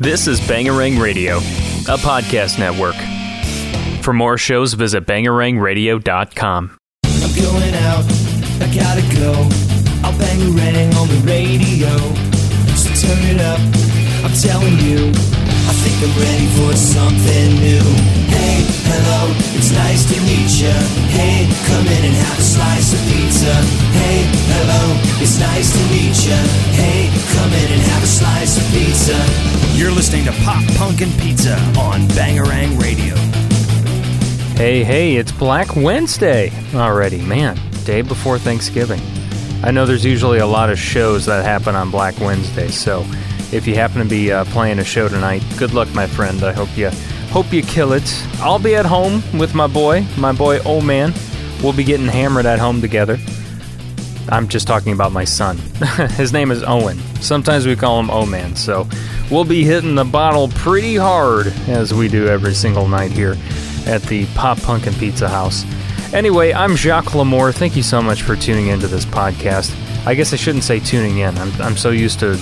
This is Bangarang Radio, a podcast network. For more shows, visit bangarangradio.com. I'm going out, I gotta go. I'll bangarang on the radio. So turn it up, I'm telling you. I think I'm ready for something new. Hey, hello, it's nice to meet ya. Hey, come in and have a slice of pizza. Hey, hello, it's nice to meet ya. Hey, come in and have a slice of pizza. You're listening to Pop Punkin' Pizza on Bangarang Radio. Hey, hey, it's Black Wednesday already. Man, day before Thanksgiving. I know there's usually a lot of shows that happen on Black Wednesday, so if you happen to be uh, playing a show tonight, good luck, my friend. I hope you hope you kill it. I'll be at home with my boy, my boy Old Man. We'll be getting hammered at home together. I'm just talking about my son. His name is Owen. Sometimes we call him O Man. So we'll be hitting the bottle pretty hard as we do every single night here at the Pop Punk and Pizza House. Anyway, I'm Jacques Lamour. Thank you so much for tuning into this podcast. I guess I shouldn't say tuning in. I'm, I'm so used to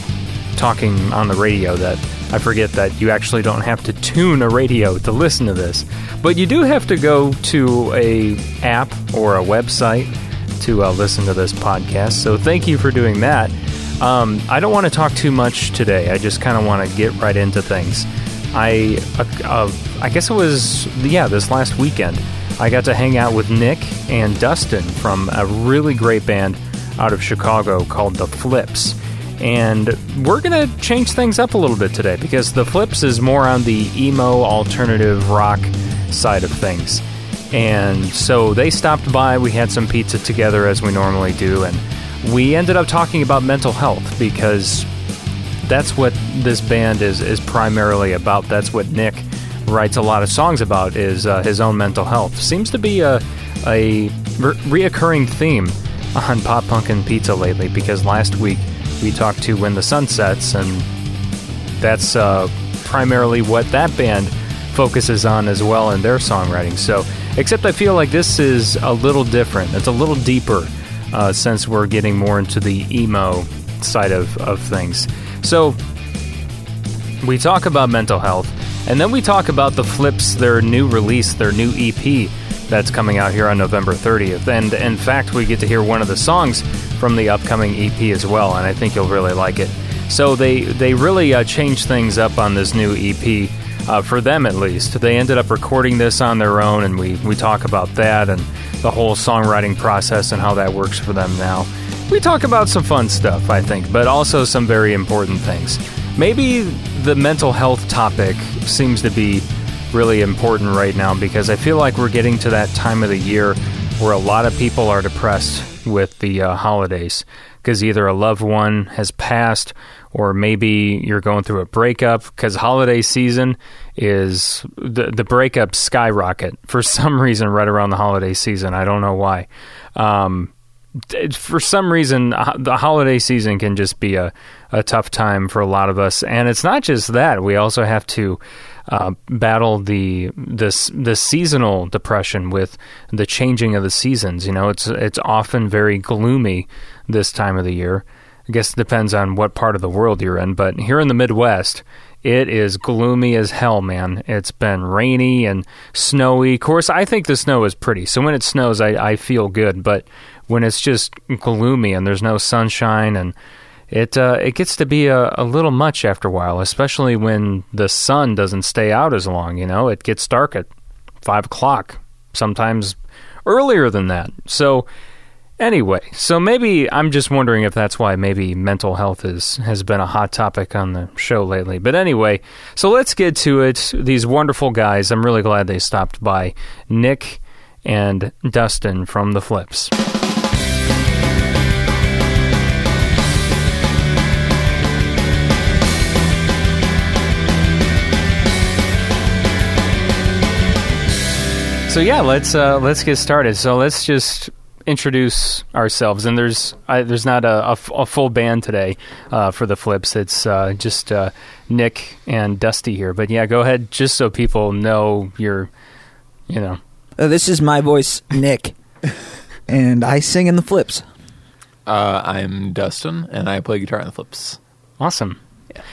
talking on the radio that I forget that you actually don't have to tune a radio to listen to this. But you do have to go to a app or a website to uh, listen to this podcast. So thank you for doing that. Um, I don't want to talk too much today. I just kind of want to get right into things. I uh, uh, I guess it was yeah this last weekend. I got to hang out with Nick and Dustin from a really great band out of Chicago called The Flips. And we're going to change things up a little bit today because The Flips is more on the emo alternative rock side of things. And so they stopped by, we had some pizza together as we normally do, and we ended up talking about mental health because that's what this band is is primarily about. That's what Nick writes a lot of songs about is uh, his own mental health. Seems to be a a re- reoccurring theme on pop punk and pizza lately because last week we talk to When the Sun Sets and that's uh, primarily what that band focuses on as well in their songwriting. So, except I feel like this is a little different. It's a little deeper uh, since we're getting more into the emo side of, of things. So, we talk about mental health, and then we talk about the Flips, their new release, their new EP that's coming out here on November 30th. And in fact, we get to hear one of the songs from the upcoming EP as well, and I think you'll really like it. So they they really uh, changed things up on this new EP. Uh, for them at least, they ended up recording this on their own, and we we talk about that and the whole songwriting process and how that works for them now. We talk about some fun stuff, I think, but also some very important things. Maybe the mental health topic seems to be really important right now because I feel like we're getting to that time of the year where a lot of people are depressed with the uh, holidays because either a loved one has passed or maybe you're going through a breakup because holiday season is the the breakup skyrocket for some reason right around the holiday season. I don't know why. Um, for some reason, uh, the holiday season can just be a, a tough time for a lot of us, and it's not just that. We also have to uh, battle the this the seasonal depression with the changing of the seasons. You know, it's it's often very gloomy this time of the year. I guess it depends on what part of the world you're in, but here in the Midwest, it is gloomy as hell, man. It's been rainy and snowy. Of course, I think the snow is pretty, so when it snows, I, I feel good. But when it's just gloomy and there's no sunshine and it uh, it gets to be a, a, little much after a while, especially when the sun doesn't stay out as long. You know, it gets dark at five o'clock, sometimes earlier than that. So anyway, so maybe I'm just wondering if that's why maybe mental health is has been a hot topic on the show lately. But anyway, so let's get to it. These wonderful guys, I'm really glad they stopped by. Nick and Dustin from the Flips. So yeah, let's uh, let's get started. So let's just introduce ourselves. And there's I, there's not a, a, f- a full band today uh, for the flips. It's uh, just uh, Nick and Dusty here. But yeah, go ahead, just so people know you're, you know. Uh, this is my voice, Nick, and I sing in the flips. Uh, I'm Dustin, and I play guitar in the flips. Awesome.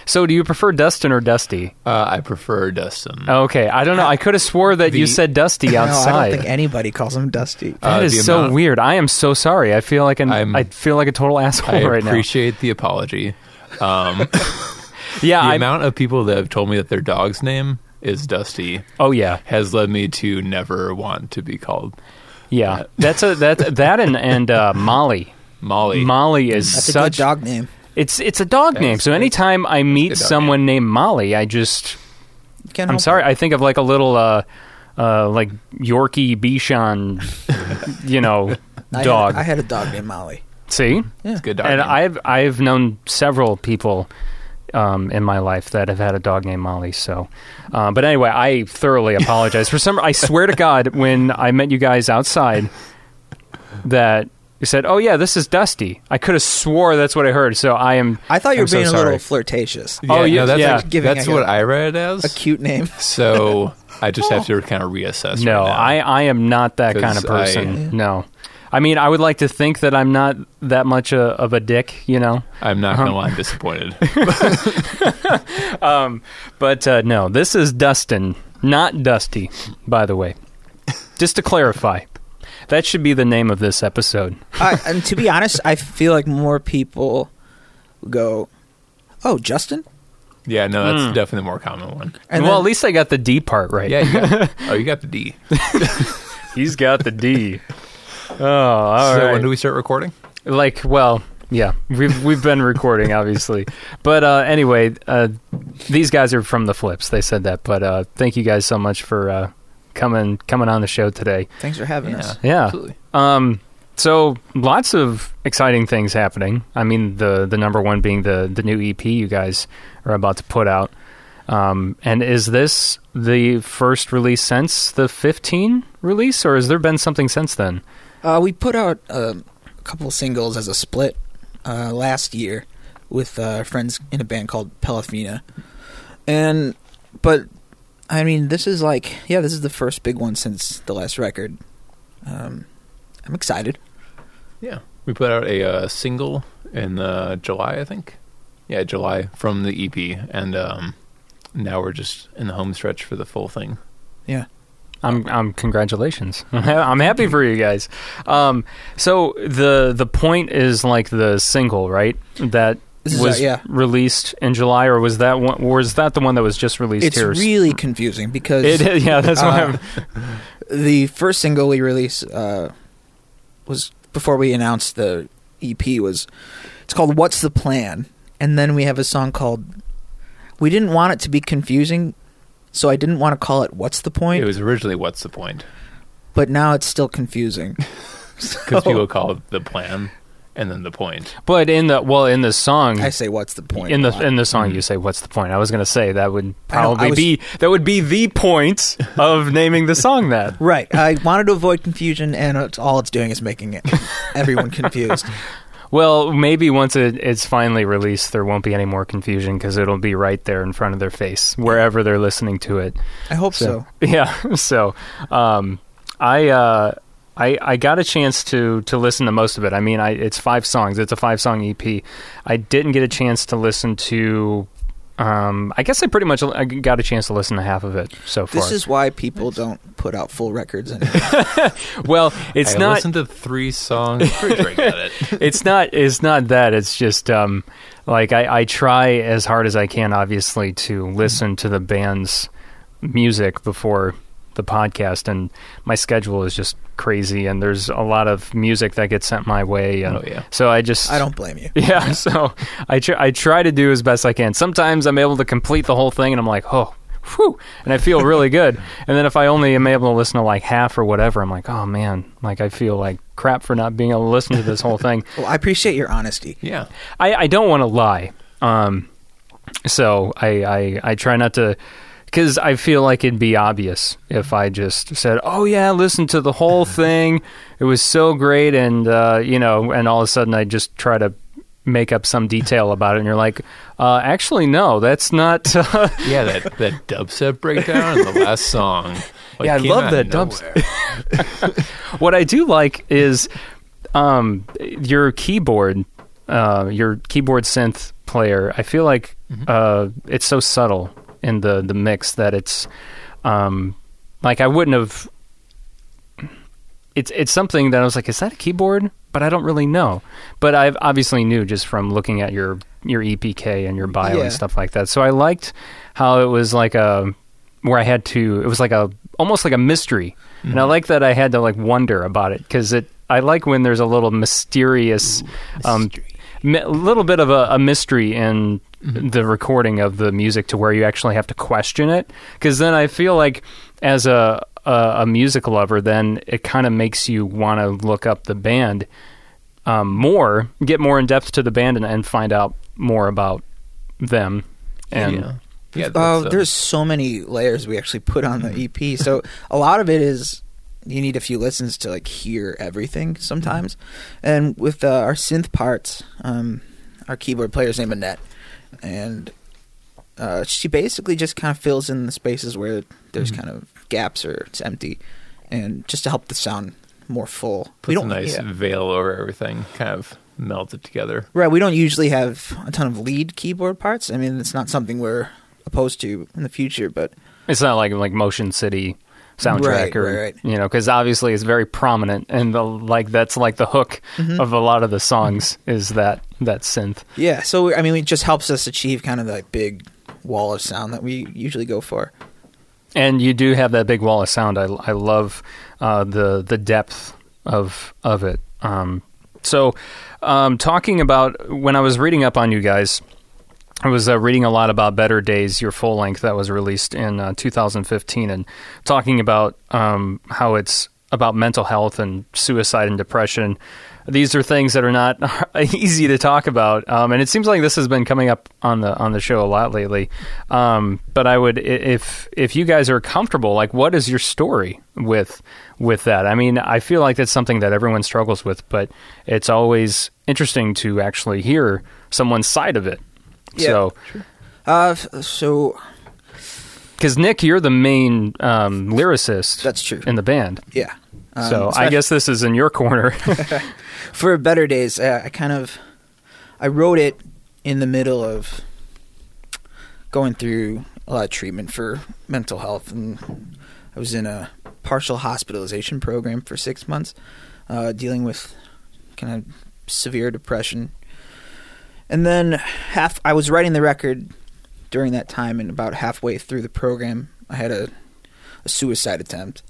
So, do you prefer Dustin or Dusty? Uh, I prefer Dustin. Okay, I don't know. I could have swore that you said Dusty No, I don't think anybody calls him Dusty. That Uh, is the so amount- weird. I am so sorry. I feel like an I'm- I feel like a total asshole I right now. appreciate the apology. Um, Yeah, the I amount of people that have told me that their dog's name is Dusty Oh yeah, has led me to never want to be called yeah. That's a that that and and uh, Molly. Molly. Molly is That's a such good dog name. It's it's a dog That's- name. So anytime I meet good dog someone named Molly, I just can't I'm sorry. it. I think of like a little uh uh like Yorkie Bichon, you know, I dog. Had, I had a dog named Molly. See, It's a good dog. and name. I've I've known several people um, in my life that have had a dog named Molly. So, uh, but anyway, I thoroughly apologize for some. I swear to God, when I met you guys outside, that you said, "Oh yeah, this is Dusty." I could have swore that's what I heard. So I am. I thought you I'm were so being a sorry. little flirtatious. yeah, oh, yeah, no, that's, yeah. like- Giving that's like what I read as. A cute name. So I just have to kind of reassess. No, right now. I I am not that kind of 'Cause I- person. no. I mean, I would like to think that I'm not that much a, of a dick, you know. I'm not gonna Uh-huh. lie, I'm disappointed. But uh, no, this is Dustin, not Dusty, by the way. Just to clarify, that should be the name of this episode. I, and to be honest, I feel like more people go, "Oh, Justin." yeah, no, that's Hmm. definitely the more common one. And well, then- at least I got the D part right. Yeah, you got, oh, you got the D. he's got the D. Oh, all so right. when do we start recording? like, well, yeah, we've we've been recording, obviously, but uh, anyway, uh, these guys are from the Flips. They said that, but uh, thank you guys so much for uh, coming coming on the show today. Thanks for having Yeah, us. Yeah. absolutely. Um, so lots of exciting things happening. I mean, the the number one being the the new EP you guys are about to put out. Um, and is this the first release since the 15 release, or has there been something since then? Uh, we put out uh, a couple singles as a split uh, last year with uh, friends in a band called Pelafina, and but I mean, this is like yeah, this is the first big one since the last record. Um, I'm excited. Yeah, we put out a uh, single in uh, July, I think. Yeah, July from the EP, and um, now we're just in the home stretch for the full thing. Yeah. I'm, I'm congratulations. I'm happy for you guys. Um, so the the point is like the single, right? That This was uh, yeah. released in July, or was that one? Or was that the one that was just released It's here? really confusing because It, yeah, that's why. Uh, I'm, the first single we released uh, was before we announced the EP was it's called What's the Plan? And then we have a song called We didn't want it to be confusing, so I didn't want to call it What's the Point, It was originally "What's the Point?" but now it's still confusing. because people call it the plan and then the point. But in the well, in the song, I say What's the Point? in the in the song, you say, "What's the point?" I was going to say that would probably I was- be that would be the point of naming the song that. Right. I wanted to avoid confusion, and it's, all it's doing is making it everyone confused. Well, maybe once it, it's finally released, there won't be any more confusion because it'll be right there in front of their face wherever they're listening to it. I hope so. Yeah. So, um, I, uh, I, I got a chance to, to listen to most of it. I mean, I, it's five songs. It's a five song EP. I didn't get a chance to listen to. Um, I guess I pretty much I got a chance to listen to half of it so far. This is why people don't put out full records anymore. well, it's I not. listened to three songs. Pretty sure it. it's not it's not that it's just um like I, I try as hard as I can obviously to listen to the band's music before the podcast and my schedule is just crazy and there's a lot of music that gets sent my way and Oh, yeah. so I just I don't blame you. yeah so I tr- I try to do as best I can sometimes I'm able to complete the whole thing and I'm like oh whew and I feel really good and then if I only am able to listen to like half or whatever I'm like oh man like I feel like crap for not being able to listen to this whole thing Well, I appreciate your honesty. Yeah. I, I don't want to lie. Um, so I, I, I try not to, because I feel like it'd be obvious if I just said, "Oh yeah, listen to the whole thing. It was so great," and uh, you know, and all of a sudden I just try to make up some detail about it, and you're like, uh, "Actually, no, that's not." Uh, Yeah, that, that dubstep breakdown in the last song. like, Yeah, I love that dubstep. what I do like is um, your keyboard, uh, your keyboard synth player, I feel like uh, it's so subtle in the the mix that it's um, like I wouldn't have. It's it's something that I was like, is that a keyboard? But I don't really know. But I obviously knew just from looking at your your EPK and your bio Yeah. and stuff like that. So I liked how it was like a where I had to. It was like a almost like a mystery, and I like that I had to like wonder about it because it. I like when there's a little mysterious, um, a little bit of a, a mystery in the recording of the music to where you actually have to question it. Because then I feel like as a a, a music lover, then it kind of makes you want to look up the band um, more, get more in depth to the band, and, and find out more about them. And yeah, yeah. Uh, that's, uh, there's so many layers we actually put on the EP. So a lot of it is you need a few listens to like hear everything sometimes. And with uh, our synth parts, um, our keyboard player's name Annette, and uh, she basically just kind of fills in the spaces where there's kind of gaps or it's empty, and just to help the sound more full. puts a nice yeah. veil over everything, kind of melts it together. Right, we don't usually have a ton of lead keyboard parts. I mean, it's not something we're opposed to in the future, but It's not like like Motion City soundtrack Right, or right, right. you know because obviously it's very prominent and the like that's like the hook Mm-hmm. of a lot of the songs is that that synth. Yeah, so I mean, it just helps us achieve kind of that big wall of sound that we usually go for. And you do have that big wall of sound. I, I love uh, the the depth of of it. Um, so, um, talking about when I was reading up on you guys, I was uh, reading a lot about Better Days, your full length that was released in uh, 2015, and talking about um, how it's about mental health and suicide and depression. These are things that are not easy to talk about, um, and it seems like this has been coming up on the on the show a lot lately. Um, but I would, if if you guys are comfortable, like, what is your story with with that? I mean, I feel like that's something that everyone struggles with, but it's always interesting to actually hear someone's side of it. Yeah. So, Uh, so because Nick, you're the main um, lyricist. That's true. in the band. yeah. Um, so I guess this is in your corner. for better days, uh, I kind of I wrote it in the middle of going through a lot of treatment for mental health, and I was in a partial hospitalization program for six months, uh, dealing with kind of severe depression. And then half, I was writing the record during that time, and about halfway through the program, I had a, a suicide attempt,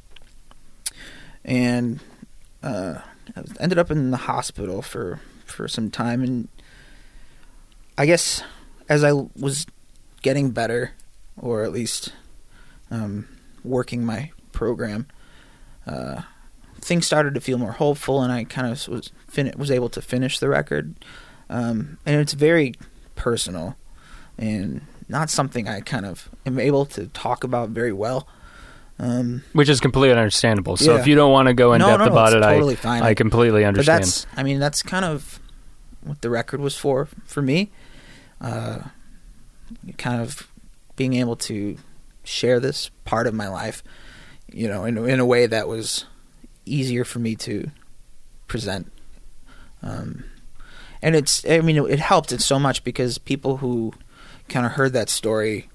and uh, I ended up in the hospital for for some time, and I guess as I was getting better, or at least um, working my program, uh, things started to feel more hopeful, and I kind of was fin- was able to finish the record. Um, and it's very personal, and not something I kind of am able to talk about very well. Um, which is completely understandable. So Yeah. if you don't want to go in No, depth no, about it, totally I fine. I completely but understand. that's, I mean, that's kind of what the record was for for me. Uh, kind of being able to share this part of my life, you know, in in a way that was easier for me to present. Um, and it's, I mean, it helped it so much because people who kind of heard that story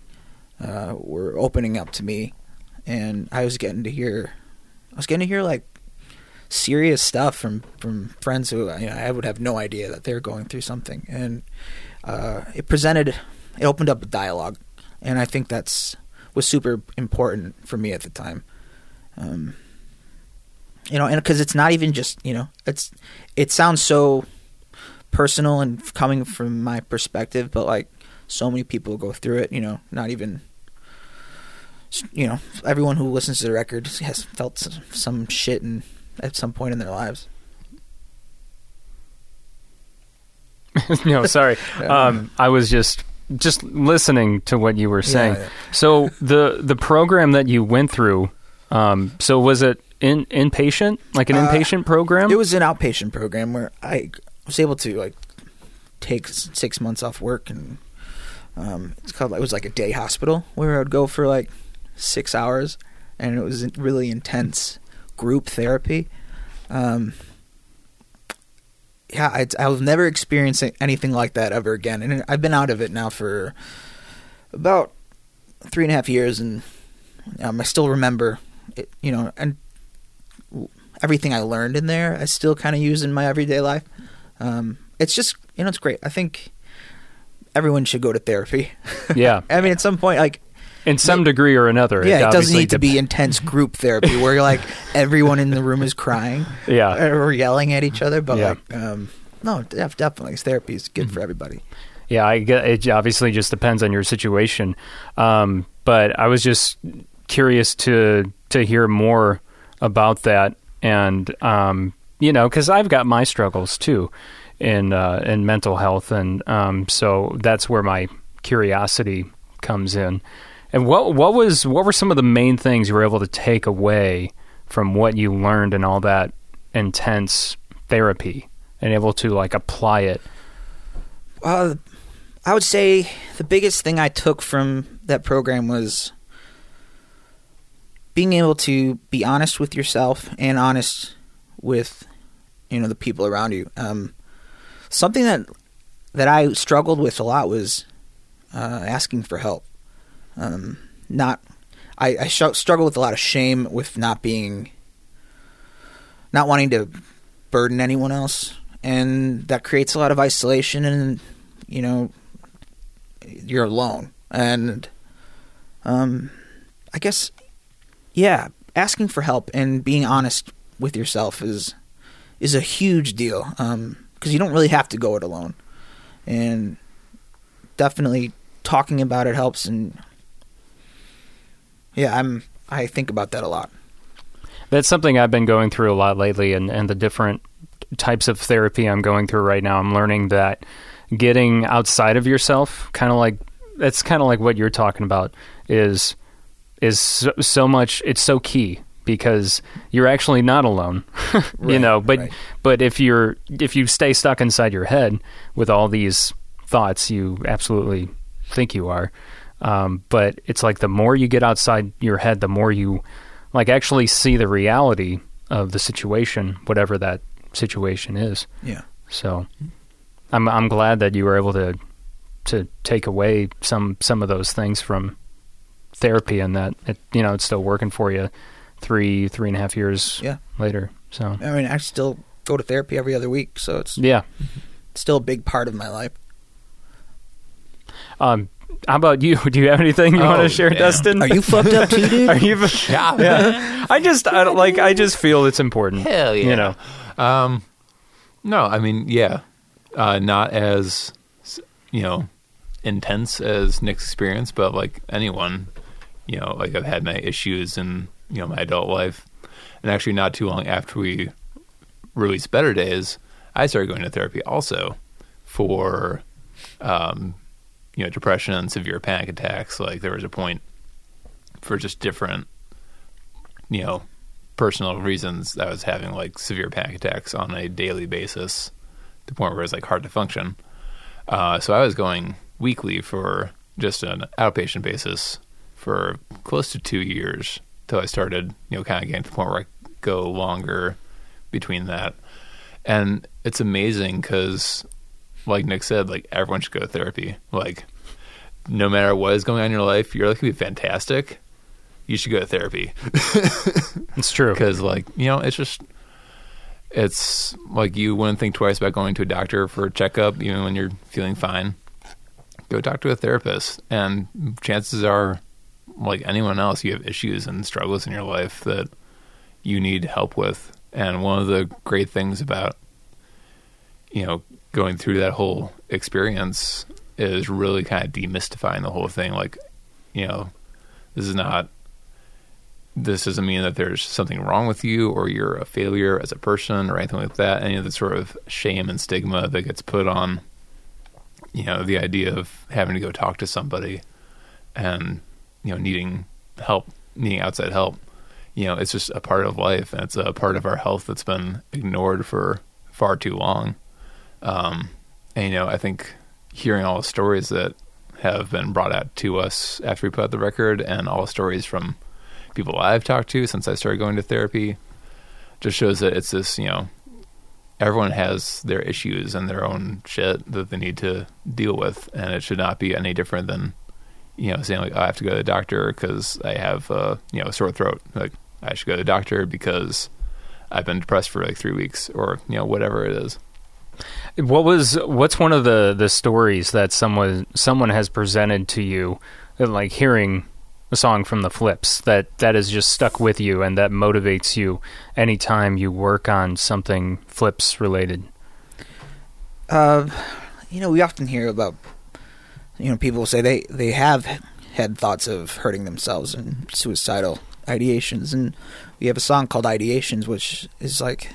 uh, were opening up to me, and I was getting to hear, I was getting to hear like serious stuff from from friends who you know, I would have no idea that they're going through something, and uh, it presented, it opened up a dialogue, and I think that's was super important for me at the time. Um, you know, and because it's not even just you know, it's it sounds so personal and coming from my perspective, but like so many people go through it. You know, not even you know everyone who listens to the record has felt some, some shit and at some point in their lives. no, sorry. Um, I was just just listening to what you were saying. yeah. So the the program that you went through, um, so was it in inpatient, like an Uh, inpatient program? It was an outpatient program where I was able to like take six months off work and um, it's called it was like a day hospital where I would go for like six hours and it was really intense group therapy. Um, yeah, I, I'll never experience anything like that ever again. And I've been out of it now for about three and a half years, and um, I still remember, it, you know, and everything I learned in there, I still kind of use in my everyday life. Um, it's just, you know, it's great. I think everyone should go to therapy. Yeah. I mean, at some point, like, In some degree or another. yeah, it doesn't obviously need to dep- be intense group therapy where you're like everyone in the room is crying Yeah. or yelling at each other. But Yeah. like, um, no, def- definitely, therapy is good for everybody. Yeah, I get it. Obviously, just depends on your situation. Um, but I was just curious to to hear more about that, and um, you know, because I've got my struggles too in uh, in mental health, and um, so that's where my curiosity comes in. And what what was what were some of the main things you were able to take away from what you learned in all that intense therapy, and able to like apply it? Uh, I would say the biggest thing I took from that program was being able to be honest with yourself and honest with you know the people around you. Um, something that that I struggled with a lot was uh, asking for help. Um, not, I, I sh- struggle with a lot of shame with not being, not wanting to burden anyone else, and that creates a lot of isolation and you know you're alone and um i guess yeah asking for help and being honest with yourself is is a huge deal um because you don't really have to go it alone and definitely talking about it helps and yeah i'm i think about that a lot That's something I've been going through a lot lately, and, and the different types of therapy I'm going through right now. I'm learning that getting outside of yourself, kind of like that's kind of like what you're talking about, is is so, so much. It's so key because you're actually not alone, you know. But right. but if you're if you stay stuck inside your head with all these thoughts, you absolutely think you are. Um, but it's like the more you get outside your head, the more you like actually see the reality of the situation, whatever that situation is. yeah So I'm I'm glad that you were able to to take away some some of those things from therapy and that it you know it's still working for you three three and a half years Yeah. later. So i mean i still go to therapy every other week so it's yeah. still a big part of my life Um, how about you? Do you have anything you want Oh, to share, damn. Dustin? are you fucked up too dude Are you? Yeah. yeah. I just I, don't- like. I just feel it's important. Hell yeah. You know. Um, no, I mean, yeah, uh, not as you know intense as Nick's experience, but like anyone, you know, like I've had my issues in you know my adult life, and actually not too long after we released Better Days, I started going to therapy also for um, you know depression and severe panic attacks. Like there was a point for just different you know personal reasons I was having like severe panic attacks on a daily basis to the point where it was like hard to function. Uh, so I was going weekly for just an outpatient basis for close to two years till I started, you know, kind of getting to the point where I go longer between that. And it's amazing because, like Nick said, like everyone should go to therapy. Like, no matter what is going on in your life, your life can be fantastic. You should go to therapy It's true. because like you know it's just it's like you wouldn't think twice about going to a doctor for a checkup even when you're feeling fine go talk to a therapist and chances are like anyone else you have issues and struggles in your life that you need help with and one of the great things about you know going through that whole experience is really kind of demystifying the whole thing like you know this is not this doesn't mean that there's something wrong with you or you're a failure as a person or anything like that. Any of the sort of shame and stigma that gets put on, you know, the idea of having to go talk to somebody and, you know, needing help, needing outside help, you know, it's just a part of life and it's a part of our health that's been ignored for far too long. Um, and, you know, I think hearing all the stories that have been brought out to us after we put out the record and all the stories from people I've talked to since I started going to therapy just shows that it's this, you know, everyone has their issues and their own shit that they need to deal with, and it should not be any different than you know saying like oh, I have to go to the doctor because I have uh, you know a sore throat. Like I should go to the doctor because I've been depressed for like three weeks or you know whatever it is. What was what's one of the the stories that someone someone has presented to you, uh, like hearing a song from the Flips that that has just stuck with you and that motivates you anytime you work on something Flips related. Uh, you know, we often hear about, you know, people say they, they have had thoughts of hurting themselves and suicidal ideations. And we have a song called Ideations, which is like,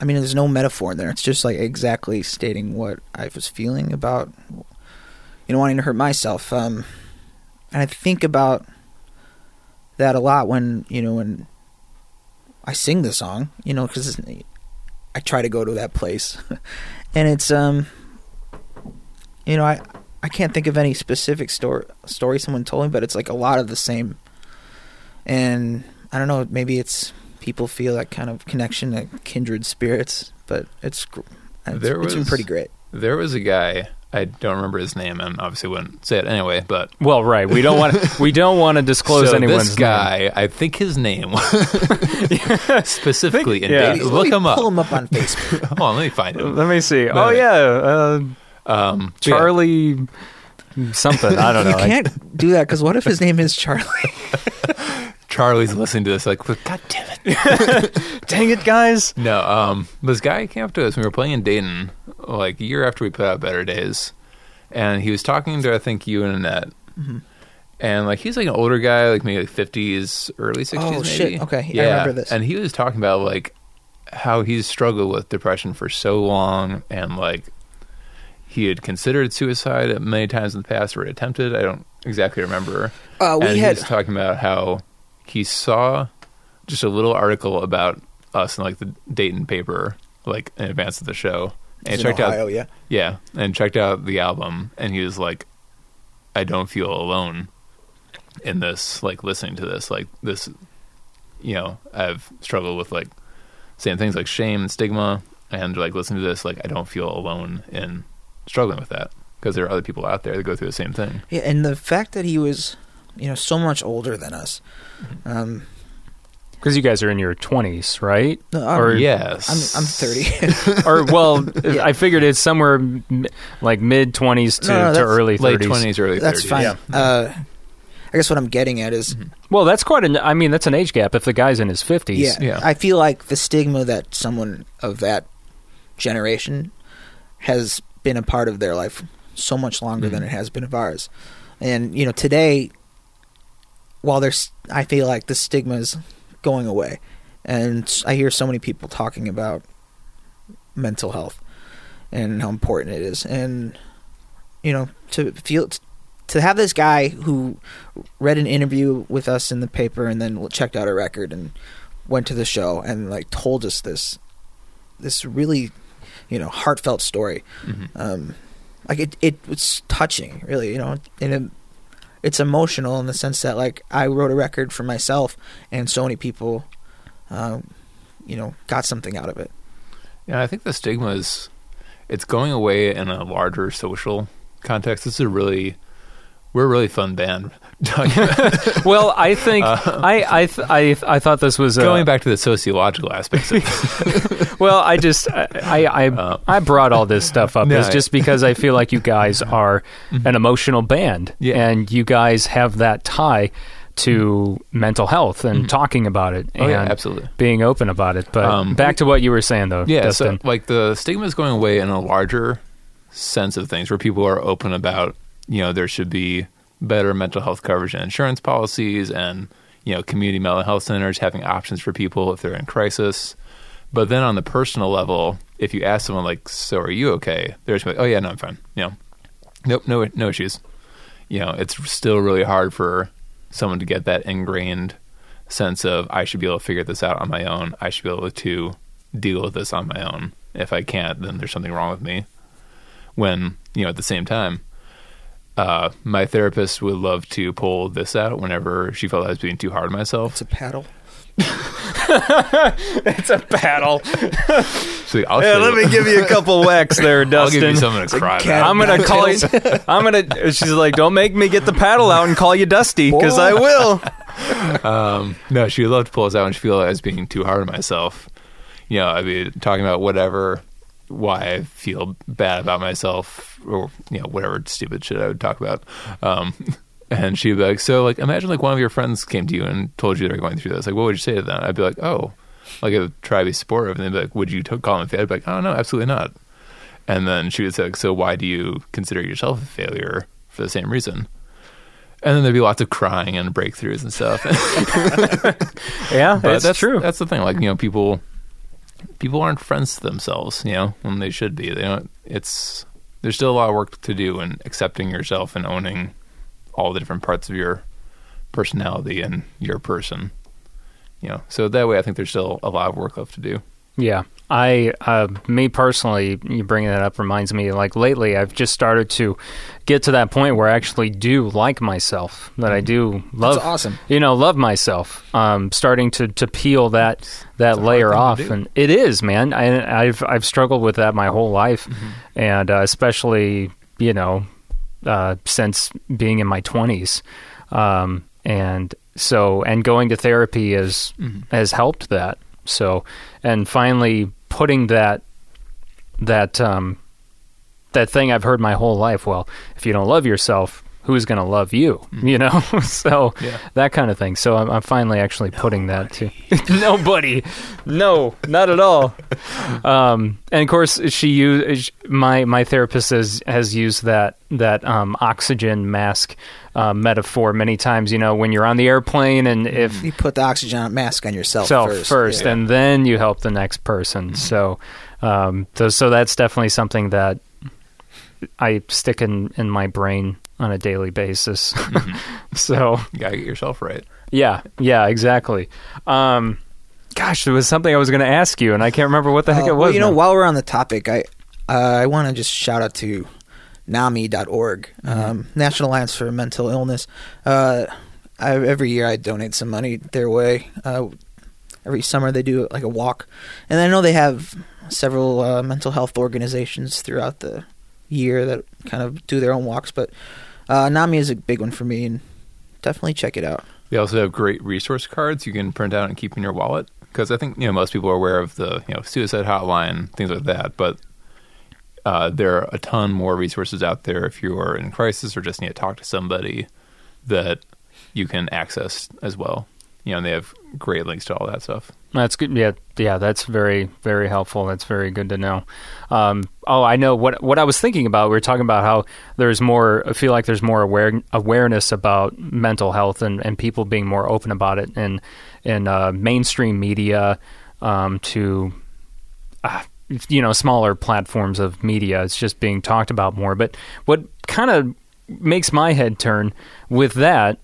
I mean, there's no metaphor in there. It's just like exactly stating what I was feeling about, you know, wanting to hurt myself. Um, and I think about that a lot when, you know, when I sing the song, you know, because I try to go to that place. and it's um you know, I I can't think of any specific story story someone told me, but it's like a lot of the same. And I don't know, maybe it's people feel that kind of connection to kindred spirits, but it's it's, There it's been pretty great. There was a guy I don't remember his name and obviously wouldn't say it anyway, but Well, right. We don't want we don't want to disclose so anyone's this guy, I think his name specifically. in Yeah. Dayton- look him up. Pull him up on Facebook. Hold on, let me find name. him. Let me see. No, oh no. yeah, uh, Um, but yeah. Charlie something. I don't know. you can't do that because what if his name is Charlie? Charlie's listening to this like, God damn it. Dang it, guys. No, um, this guy came up to us. We were playing in Dayton, like a year after we put out Better Days, and he was talking to I think you and Annette, Mm-hmm. and like he's like an older guy, like maybe like fifties, early sixties. Oh, maybe. shit. Okay, Yeah. I remember this. And he was talking about like how he's struggled with depression for so long, and like he had considered suicide many times in the past or attempted. I don't exactly remember. Uh, we and had he was talking about how he saw just a little article about us in like the Dayton paper, like in advance of the show, and checked Ohio, out yeah. yeah, and checked out the album, and he was like, "I don't feel alone in this. Like listening to this, like this, you know, I've struggled with like saying things like shame and stigma, and like listening to this, like I don't feel alone in struggling with that because there are other people out there that go through the same thing. Yeah, and the fact that he was, you know, so much older than us. Um, Because you guys are in your twenties, right? No, I'm- or Yes, I'm I'm 30. or well, Yeah. I figured it's somewhere m- like mid twenties to, No, no, to that's early late thirties. twenties, early That's fine. Yeah. Uh, I guess what I'm getting at is, Well, that's quite an. I mean, that's an age gap. If the guy's in his fifties, yeah, Yeah. I feel like the stigma that someone of that generation has been a part of their life so much longer than Mhm. it has been of ours. And you know, today, while there's, I feel like the stigma is going away, and I hear so many people talking about mental health and how important it is, and you know, to feel to have this guy who read an interview with us in the paper and then checked out a record and went to the show and like told us this this really you know heartfelt story Mhm. um like it it was touching really you know and it, it's emotional in the sense that like I wrote a record for myself and so many people um you know got something out of it Yeah, I think the stigma is it's going away in a larger social context. This is a really we're a really fun band. Well, I think I I th- I I thought this was uh, going back to the sociological aspects of. Well, I just I I I, Uh, I brought all this stuff up No, is just because I feel like you guys are an emotional band, Mm-hmm. Yeah. and you guys have that tie to mental health and talking about it Oh, and yeah, absolutely. being open about it. But Um, back to what you were saying, though, Yeah, Dustin. so like the stigma is going away in a larger sense of things where people are open about, you know, there should be better mental health coverage and insurance policies and, you know, community mental health centers having options for people if they're in crisis. But then on the personal level, if you ask someone like, "So are you okay?" They're just like, "Oh yeah, no, I'm fine." You know, nope, no, no issues. You know, it's still really hard for someone to get that ingrained sense of I should be able to figure this out on my own. I should be able to deal with this on my own. If I can't, then there's something wrong with me. When you know, at the same time, uh, my therapist would love to pull this out whenever she felt I was being too hard on myself. it's a paddle it's a paddle. So I'll Yeah, let me give you a couple whacks there, Dustin. I'll Dustin. give you something to cry about. I'm gonna call you. I'm gonna. She's like, don't make me get the paddle out and call you Dusty, because I will. Um, no, she would love to pull us out when she feel I was being too hard on myself. You know, I'd be talking about whatever, why I feel bad about myself, or you know, whatever stupid shit I would talk about. Um, and she'd be like, "So, like, imagine like one of your friends came to you and told you they're going through this. Like, what would you say to them?" I'd be like, "Oh, like, I would try to be supportive." And they'd be like, "Would you t- call them a failure?" I'd be like, "Oh no, absolutely not." And then she would say, like, "So, why do you consider yourself a failure for the same reason?" And then there'd be lots of crying and breakthroughs and stuff. Yeah, But that's, that's true. That's the thing. Like you know, people people aren't friends to themselves. You know, when they should be. They don't. It's there's still a lot of work to do in accepting yourself and owning all the different parts of your personality and your person. You know, so that way I think there's still a lot of work left to do. Yeah. I, uh, me personally, you bringing that up reminds me, like lately, I've just started to get to that point where I actually do like myself, that I do love, That's awesome. you know, love myself. Um, starting to, to peel that, that hard layer off. And it is, man. I, I've, I've struggled with that my whole life. Mm-hmm. And, uh, especially, you know, uh, since being in my twenties. Um, and so, and going to therapy has, has helped that. So, and finally putting that that um, that thing I've heard my whole life. Well, if you don't love yourself, who's going to love you? You know, so Yeah. that kind of thing. So I'm, I'm finally actually putting that to nobody. No, not at all. Um, and of course, she used my my therapist has has used that that um, oxygen mask uh, metaphor many times. You know, when you're on the airplane and if You put the oxygen mask on yourself self first. first, Yeah. and then you help the next person. So, um, so, so that's definitely something that I stick in in my brain on a daily basis. so, You gotta get yourself right. yeah, yeah, exactly. Um, gosh, there was something I was going to ask you, and I can't remember what the heck Uh, it was. Well, you know, now. while we're on the topic, I uh, I want to just shout out to NAMI.org, Mm-hmm. um, National Alliance for Mental Illness. Uh, I, every year I donate some money their way. Uh, every summer they do like a walk, and I know they have several uh, mental health organizations throughout the year that kind of do their own walks. But uh, NAMI is a big one for me, and definitely check it out. They also have great resource cards you can print out and keep in your wallet. Because I think you know most people are aware of the you know suicide hotline, things like that. But uh, there are a ton more resources out there if you are in crisis or just need to talk to somebody that you can access as well. You know, and they have great links to all that stuff. That's good. Yeah, yeah, that's very, very helpful. That's very good to know. Um, oh, I know what what I was thinking about. We were talking about how there's more. I feel like there's more aware, awareness about mental health and, and people being more open about it in in uh, mainstream media um, to uh, you know smaller platforms of media. It's just being talked about more. But what kind of makes my head turn with that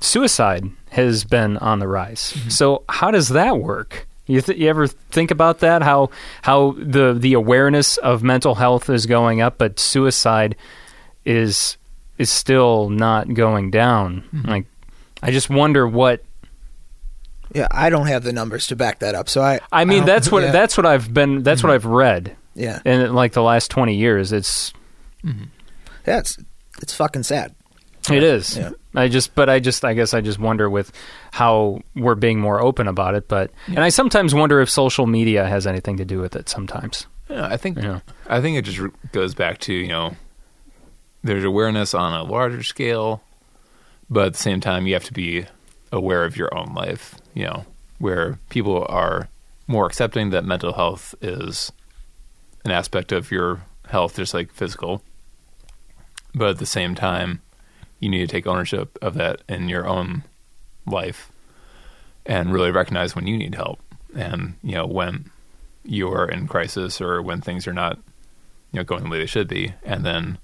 suicide has been on the rise. Mm-hmm. So how does that work? You, th- you ever think about that? How how the the awareness of mental health is going up, but suicide is is still not going down. Mm-hmm. Like, I just wonder what. Yeah, I don't have the numbers to back that up, so I. I mean, don't- that's what yeah, that's what I've been. That's what mm-hmm. I've read Yeah, in like the last twenty years. It's yeah, it's it's fucking sad. It is. Yeah. I just, but I just, I guess I just wonder with how we're being more open about it. But, and I sometimes wonder if social media has anything to do with it sometimes. Yeah, I think Yeah. I think it just goes back to you know there's awareness on a larger scale, but at the same time you have to be aware of your own life. You know where people are more accepting that mental health is an aspect of your health, just like physical. But at the same time, you need to take ownership of that in your own life and really recognize when you need help and you know when you're in crisis or when things are not you know going the way they should be and then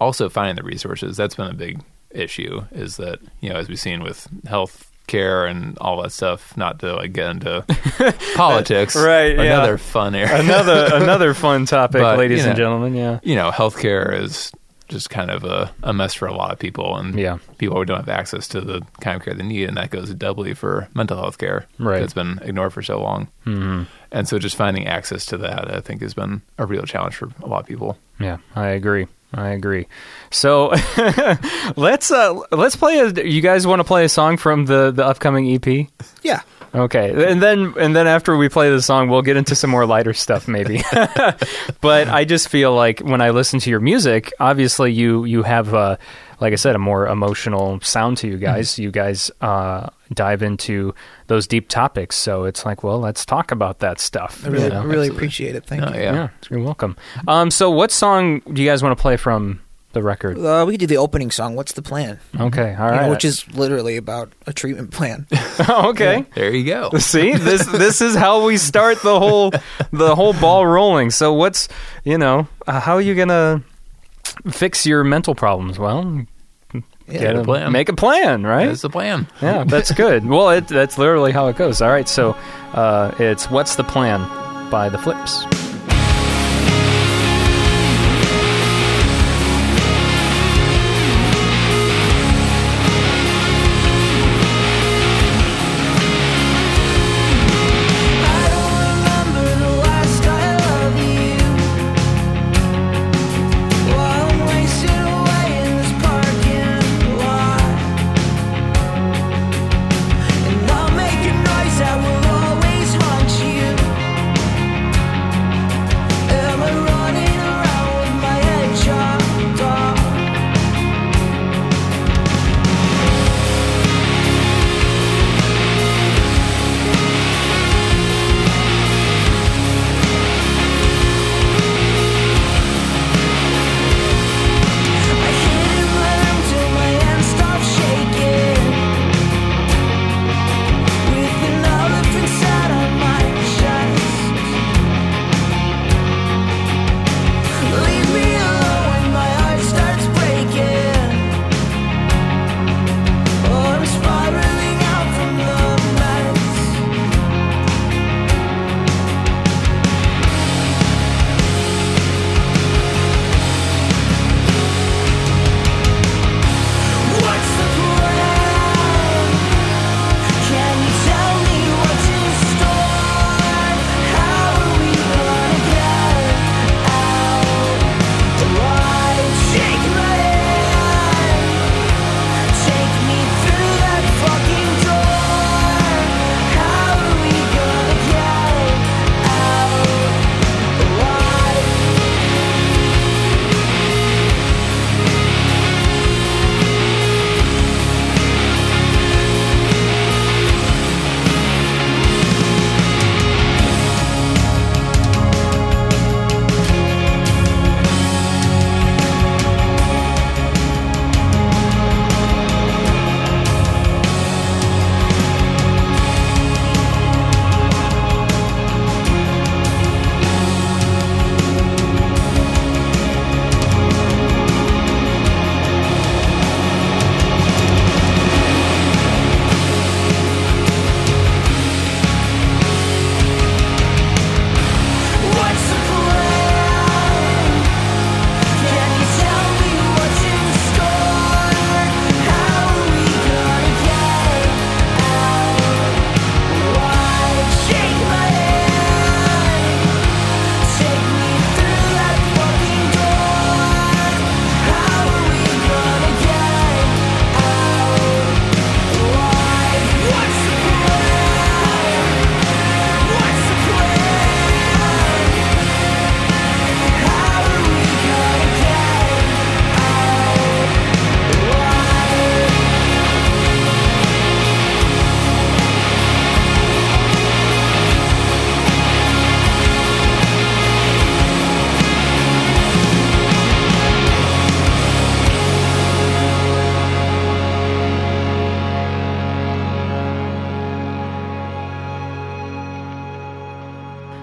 also finding the resources that's been a big issue is that you know as we've seen with health care and all that stuff not to like get into politics Right, yeah. another fun area Another, another fun topic, But, ladies you and gentlemen. Yeah. you know healthcare is just kind of a, a mess for a lot of people, and Yeah. people who don't have access to the kind of care they need, and that goes doubly for mental health care Right. that's been ignored for so long. Mm-hmm. And so, just finding access to that, I think, has been a real challenge for a lot of people. Yeah, I agree. I agree. So let's uh let's play a you guys want to play a song from the the upcoming EP? Yeah. Okay. And then and then after we play the song, we'll get into some more lighter stuff maybe. but I just feel like when I listen to your music, obviously you you have uh like I said a more emotional sound to you guys. You guys uh dive into those deep topics. So it's like, well, let's talk about that stuff. I really, you know? really appreciate it. Thank No, you. yeah. Yeah, you're welcome. Um so what song do you guys want to play from the record? Uh, we could do the opening song. What's the plan? Okay, all You know, which is literally about a treatment plan. okay. There you go. See, this this is how we start the whole the whole ball rolling. So what's you know uh, how are you gonna fix your mental problems? Well, Yeah. get a plan. make a plan, right? That's the plan. yeah, that's good. Well, it, that's literally how it goes. All right, so uh, it's what's the plan by the Flips.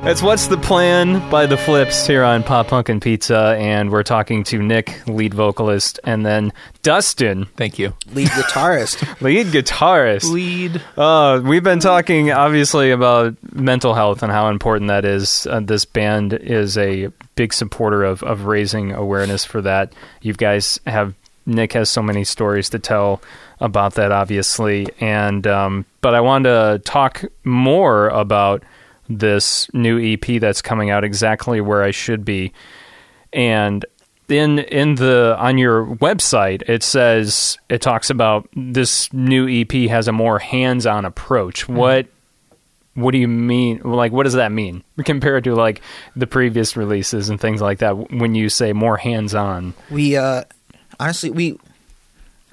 It's What's the Plan by The Flips here on Pop Punk and Pizza, and we're talking to Nick, lead vocalist, and then Dustin, Thank you. Lead guitarist. lead guitarist. Lead. Uh, we've been talking obviously about mental health and how important that is. Uh, this band is a big supporter of, of raising awareness for that. You guys have Nick has so many stories to tell about that, obviously, and um, but I wanted to talk more about this new EP that's coming out. Exactly where I should be, and in in the on your website it says it talks about this new EP has a more hands-on approach. What what do you mean? Like what does that mean compared to like the previous releases and things like that when you say more hands-on? we uh honestly we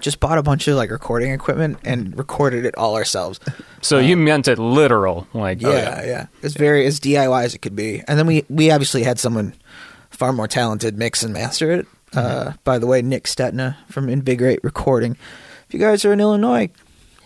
just bought a bunch of like recording equipment and recorded it all ourselves. So you meant it literal like Yeah, oh, yeah, It's very as DIY as it could be. And then we we obviously had someone far more talented mix and master it. Uh, by the way, Nick Stetna from Invigorate Recording. If you guys are in Illinois,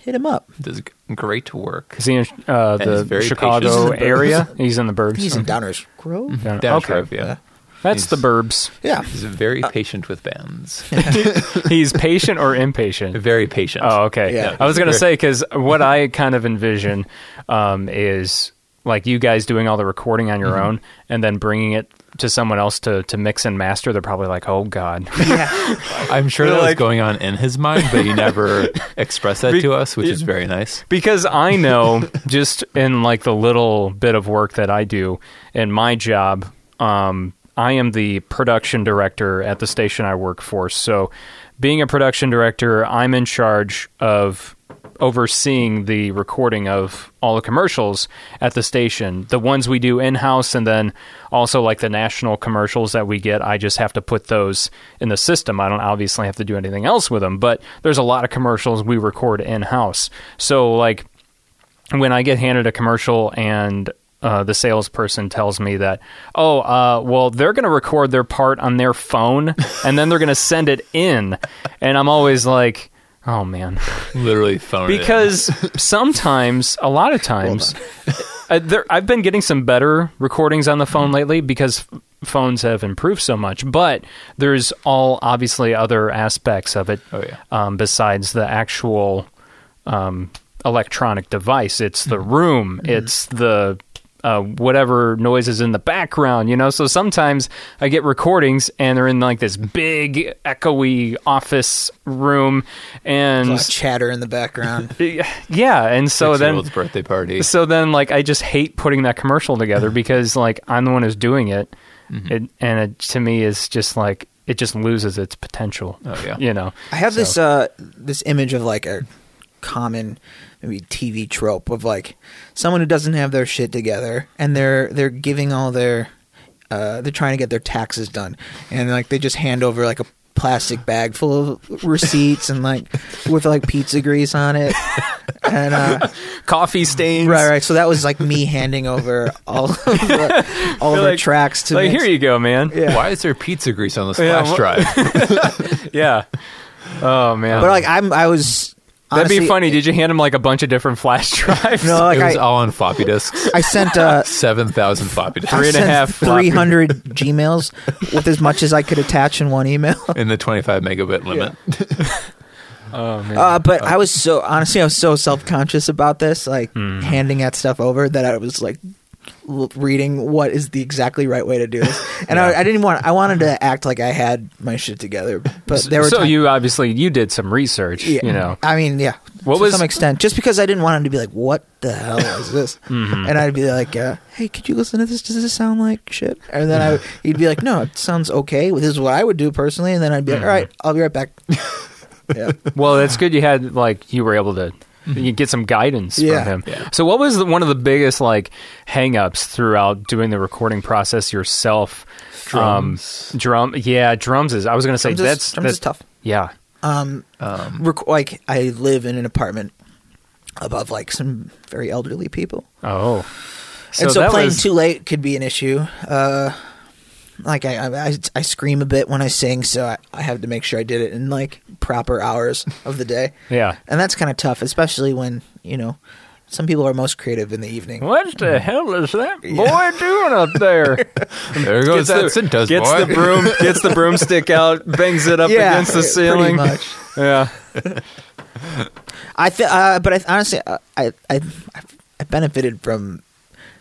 hit him up. Does great work. Is he in uh, the Chicago patient. area? He's in the burbs. He's in Downers Grove. Down- Down okay, Sheriff, yeah. That's the He's- burbs. Yeah. He's very patient with bands. He's patient or impatient. very patient. Oh, okay. Yeah. I was gonna say because what I kind of envision um, is like you guys doing all the recording on your Mm-hmm. own and then bringing it to someone else to to mix and master. They're probably like, "Oh God." I'm sure They're that was going on in his mind, but he never expressed that Be- to us, which is very nice. because I know just in like the little bit of work that I do in my job, um, I am the production director at the station I work for. So, being a production director, I'm in charge of overseeing the recording of all the commercials at the station. The ones we do in house, and then also like the national commercials that we get, I just have to put those in the system. I don't obviously have to do anything else with them, but there's a lot of commercials we record in house. So, like, when I get handed a commercial and uh, the salesperson tells me that, oh, uh, well, they're going to record their part on their phone and then they're going to send it in. And I'm always like, oh, man. Literally phone. Because sometimes, a lot of times, uh, there, I've been getting some better recordings on the phone lately because f- phones have improved so much. But there's all obviously other aspects of it Oh, yeah. um, besides the actual um, electronic device. It's the room. It's the uh, whatever noise is in the background, you know. So sometimes I get recordings and they're in like this big echoey office room, A and lot of chatter in the background. yeah, and so then Six-year-old's birthday party. so then like I just hate putting that commercial together because like I'm the one who's doing it, it and it to me is just like it just loses its potential. Oh, yeah. you know. I have So- this uh this image of like a common maybe TV trope of like someone who doesn't have their shit together and they're they're giving all their uh they're trying to get their taxes done and like they just hand over like a plastic bag full of receipts and like with like pizza grease on it and uh coffee stains. right right so that was like me handing over all of the, all the like- tracks to Like mix. here you go, man. Yeah. Why is there pizza grease on this Yeah, flash what- drive? Yeah. Oh man. but like I'm I was that'd be honestly- funny. Did you hand him like a bunch of different flash drives? no like it was I, all on floppy disks. I sent uh Seven thousand floppy disks Three and a half. Three hundred Gmails with as much as I could attach in one email. in the twenty-five megabit limit. Oh man. Uh, but I was so honestly, I was so self conscious about this, like Hmm. handing that stuff over, that I was like l- reading what is the exactly right way to do this, and I, I didn't want. I wanted to act like I had my shit together, but there were so ti- you obviously you did some research. yeah, You know. I mean, yeah, What to was- some extent, just because I didn't want him to be like, "What the hell is this?" Mm-hmm. And I'd be like, uh, "Hey, could you listen to this? Does this sound like shit?" And then I, he'd be like, "No, it sounds okay. This is what I would do personally." And then I'd be Mm-hmm. like, "All right, I'll be right back." yeah. Well, it's good you had like you were able to you get some guidance Yeah. from him. Yeah. So, what was the, one of the biggest like hangups throughout doing the recording process yourself? Drums. Um, drum. Yeah, drums is. I was going to say Drums is- that's drums that's is tough. Yeah. Um, Um, rec- like I live in an apartment above like some very elderly people, Oh. and so playing was- too late could be an issue. Uh, like I, I, I, I scream a bit when I sing, so I, I have to make sure I did it in like proper hours of the day, Yeah. and that's kind of tough, especially when you know some people are most creative in the evening. What the hell is that boy doing up there? There goes that Cintas gets boy. the broom, gets the broomstick out, bangs it up Yeah, against the pretty ceiling. much. Yeah, I feel, uh, but I, honestly, uh, I, I, I benefited from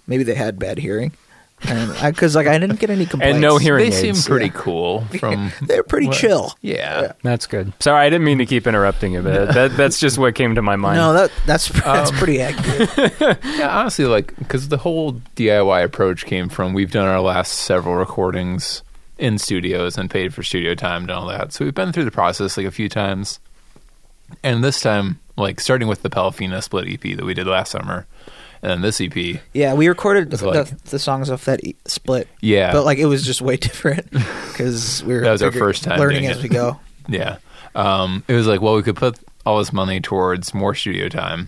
maybe they had bad hearing, and because like I didn't get any complaints and no hearing they seem aids. pretty cool from They're pretty what- chill. Yeah. That's good. Sorry, I didn't mean to keep interrupting you, but that, that's just what came to my mind. No, that that's that's Um, pretty accurate. Yeah, honestly, like because the whole DIY approach came from we've done our last several recordings in studios and paid for studio time and all that. So we've been through the process like a few times, and this time, like starting with the Palafina split EP that we did last summer, and then this EP, Yeah, we recorded the, like- the songs off that e- split. Yeah. but like it was just way different because we were That was our first time learning as we go. yeah, um, it was like well we could put all this money towards more studio time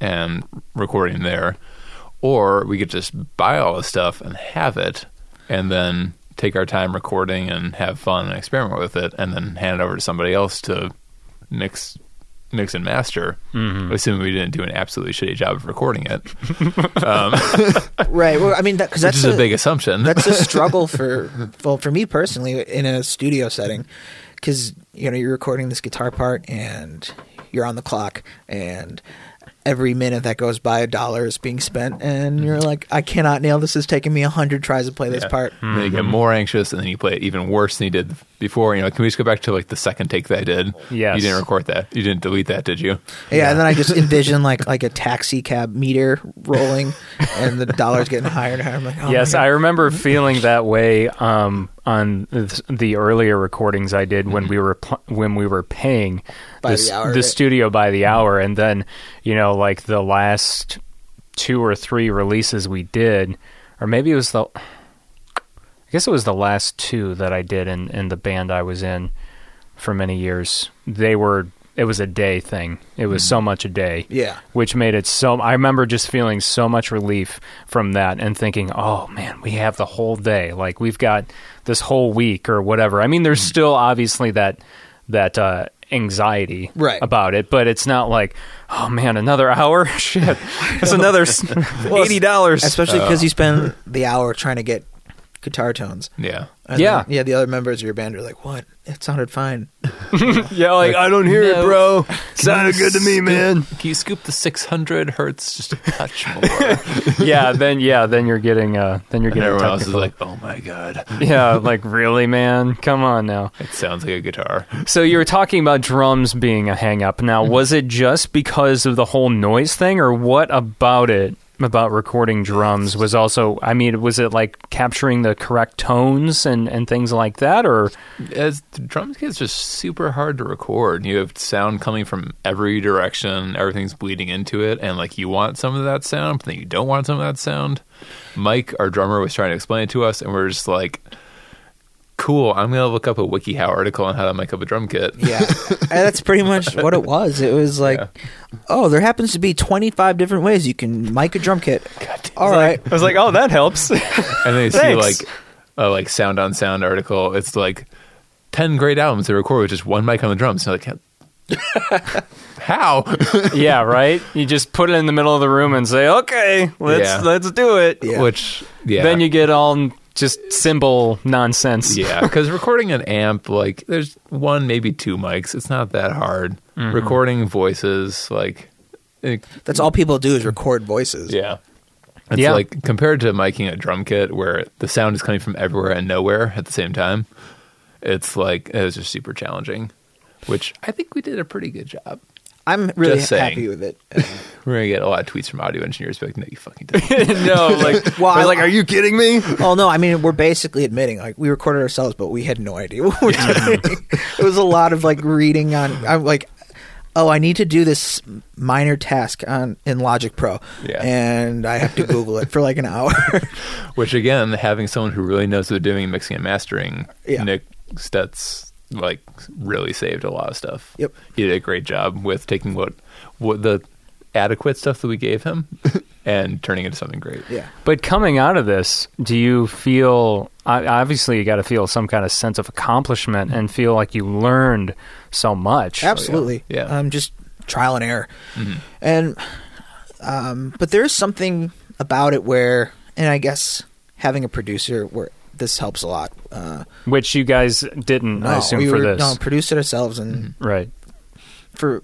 and recording there, or we could just buy all the stuff and have it, and then take our time recording and have fun and experiment with it, and then hand it over to somebody else to mix, mix and master. Mm-hmm. Assuming we didn't do an absolutely shitty job of recording it, Right. Well, I mean, because which that's is a, big assumption. that's a struggle for well for me personally in a studio setting because you know you're recording this guitar part and you're on the clock and every minute that goes by a dollar is being spent and you're like i cannot nail this it's taking me a hundred tries to play this Yeah. part And then you get more anxious, and then you play it even worse than you did before. You know, can we just go back to like the second take that I did? yeah You didn't record that. You didn't delete that, did you? yeah, and then i just envision like like a taxi cab meter rolling and the dollars getting higher and higher i'm like oh yes, I remember feeling that way um, on the earlier recordings I did when mm-hmm. we were pl- when we were paying By the, the hour, the right? studio by the hour, and then you know like the last two or three releases we did, or maybe it was the. I guess it was the last two that I did in, in the band I was in for many years. They were it was a day thing. It was so much a day yeah which made it so I remember just feeling so much relief from that and thinking, "Oh man, we have the whole day. Like we've got this whole week or whatever." I mean, there's still obviously that that uh anxiety Right. about it, but it's not like, "Oh man, another hour? Shit. It's another $80." especially Uh. because you spend the hour trying to get guitar tones Yeah. And Yeah. then, yeah. The other members of your band are like, "What? It sounded fine." yeah, like, I don't hear no. it, bro. Sounded good to me, man. Can you scoop the 600 hertz just a touch more? yeah, then yeah, then you're getting uh then you're and getting everyone else is like, oh my God. yeah, like really, man? Come on now. It sounds like a guitar. So you were talking about drums being a hang up. Now, was it just because of the whole noise thing or what about it about recording drums was also I mean, was it like capturing the correct tones and and things like that or As the drum just super hard to record. You have sound coming from every direction. Everything's bleeding into it, and like you want some of that sound, but then you don't want some of that sound. Mike, our drummer, was trying to explain it to us, and we're just like, "Cool, I'm gonna look up a WikiHow article on how to make up a drum kit." Yeah, and that's pretty much what it was. It was like, Yeah. oh, there happens to be twenty five different ways you can mic a drum kit. All right, I was like, "Oh, that helps." and then you see like a like sound on sound article. It's like ten great albums to record with just one mic on the drums. And like, how? yeah, right? You just put it in the middle of the room and say, "Okay, let's Yeah. let's do it." Yeah. Which yeah, Then you get all just cymbal nonsense. yeah, because recording an amp, like there's one maybe two mics. It's not that hard. Mm-hmm. Recording voices, like it, that's all people do is record voices. yeah. It's Yeah. like compared to miking a drum kit where the sound is coming from everywhere and nowhere at the same time. It's like it was just super challenging, which I think we did a pretty good job. I'm really Just saying. happy with it. Um, we're gonna get a lot of tweets from audio engineers, but like, no, you fucking didn't. no, like, Well, I was like, "Are you kidding me?" oh no, I mean we're basically admitting like we recorded ourselves, but we had no idea what we were doing. it was a lot of like reading on. I'm like, oh, I need to do this minor task on in Logic Pro, Yeah. and I have to Google it for like an hour. Which again, having someone who really knows what they're doing, mixing and mastering, Yeah. Nick Stutz, like really saved a lot of stuff. Yep. he did a great job with taking what what the adequate stuff that we gave him and turning it into something great. yeah. But coming out of this, do you feel obviously you got to feel some kind of sense of accomplishment and feel like you learned so much? Absolutely. Yeah. Um, just trial and error. Mm-hmm. And Um, but there's something about it where, and I guess having a producer where this helps a lot. Uh, Which you guys didn't, I assume, we for were, this. no produced it ourselves, and Right. for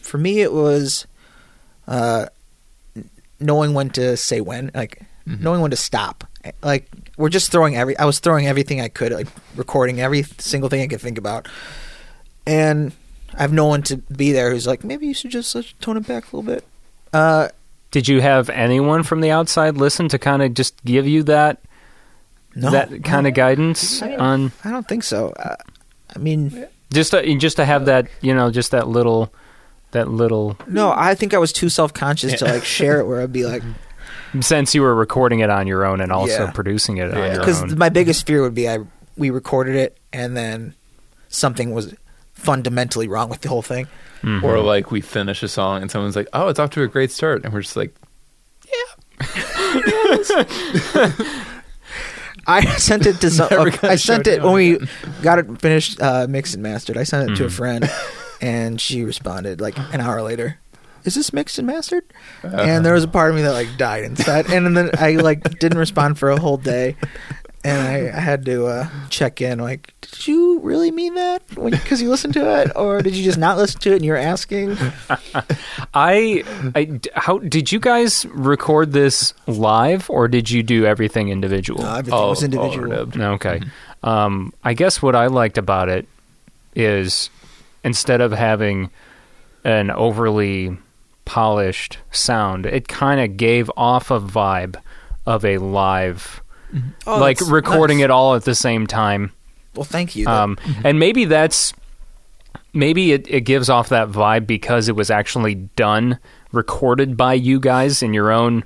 for me it was uh, knowing when to say when, like knowing when to stop. Like we're just throwing every. I was throwing everything I could, like recording every single thing I could think about, and I have no one to be there who's like, maybe you should just uh, tone it back a little bit. Uh, Did you have anyone from the outside listen to kind of just give you that no, that kind of guidance I don't- on I don't think so. Uh, I mean, just to, just to have that you know just that little that little no, I think I was too self conscious to like share it. Where I'd be like, since you were recording it on your own and also Yeah. producing it on Yeah. your because own. my biggest fear would be I we recorded it and then something was fundamentally wrong with the whole thing. Mhm. Or like we finish a song and someone's like, "Oh, it's off to a great start," and we're just like, I sent it to some. I sent it when we got it finished, uh, mixed and mastered. I sent it to a Mhm. friend, and she responded like an hour later. Is this mixed and mastered? And there was a part of me that like died inside, and then I like didn't respond for a whole day, and I, I had to uh, check in. Like, did you really mean that? Because you listened to it, or did you just not listen to it and you're asking? I, I how did you guys record this live or did you do everything individual? No, everything "Oh, was individual. overdubbed." Okay. Um, I guess what I liked about it is instead of having an overly polished sound, it kind of gave off a vibe of a live, Oh, like recording nice. it all at the same time. Well, thank you. Um, and maybe that's maybe it, it gives off that vibe because it was actually done, recorded by you guys in your own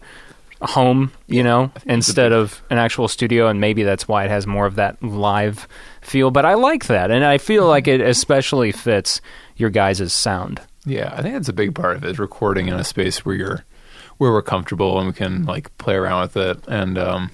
home, you know, instead of an actual studio, and maybe that's why it has more of that live feel. But I like that, and I feel like it especially fits your guys' sound. Yeah, I think that's a big part of it. Is recording in a space where you're where we're comfortable and we can like play around with it. And um,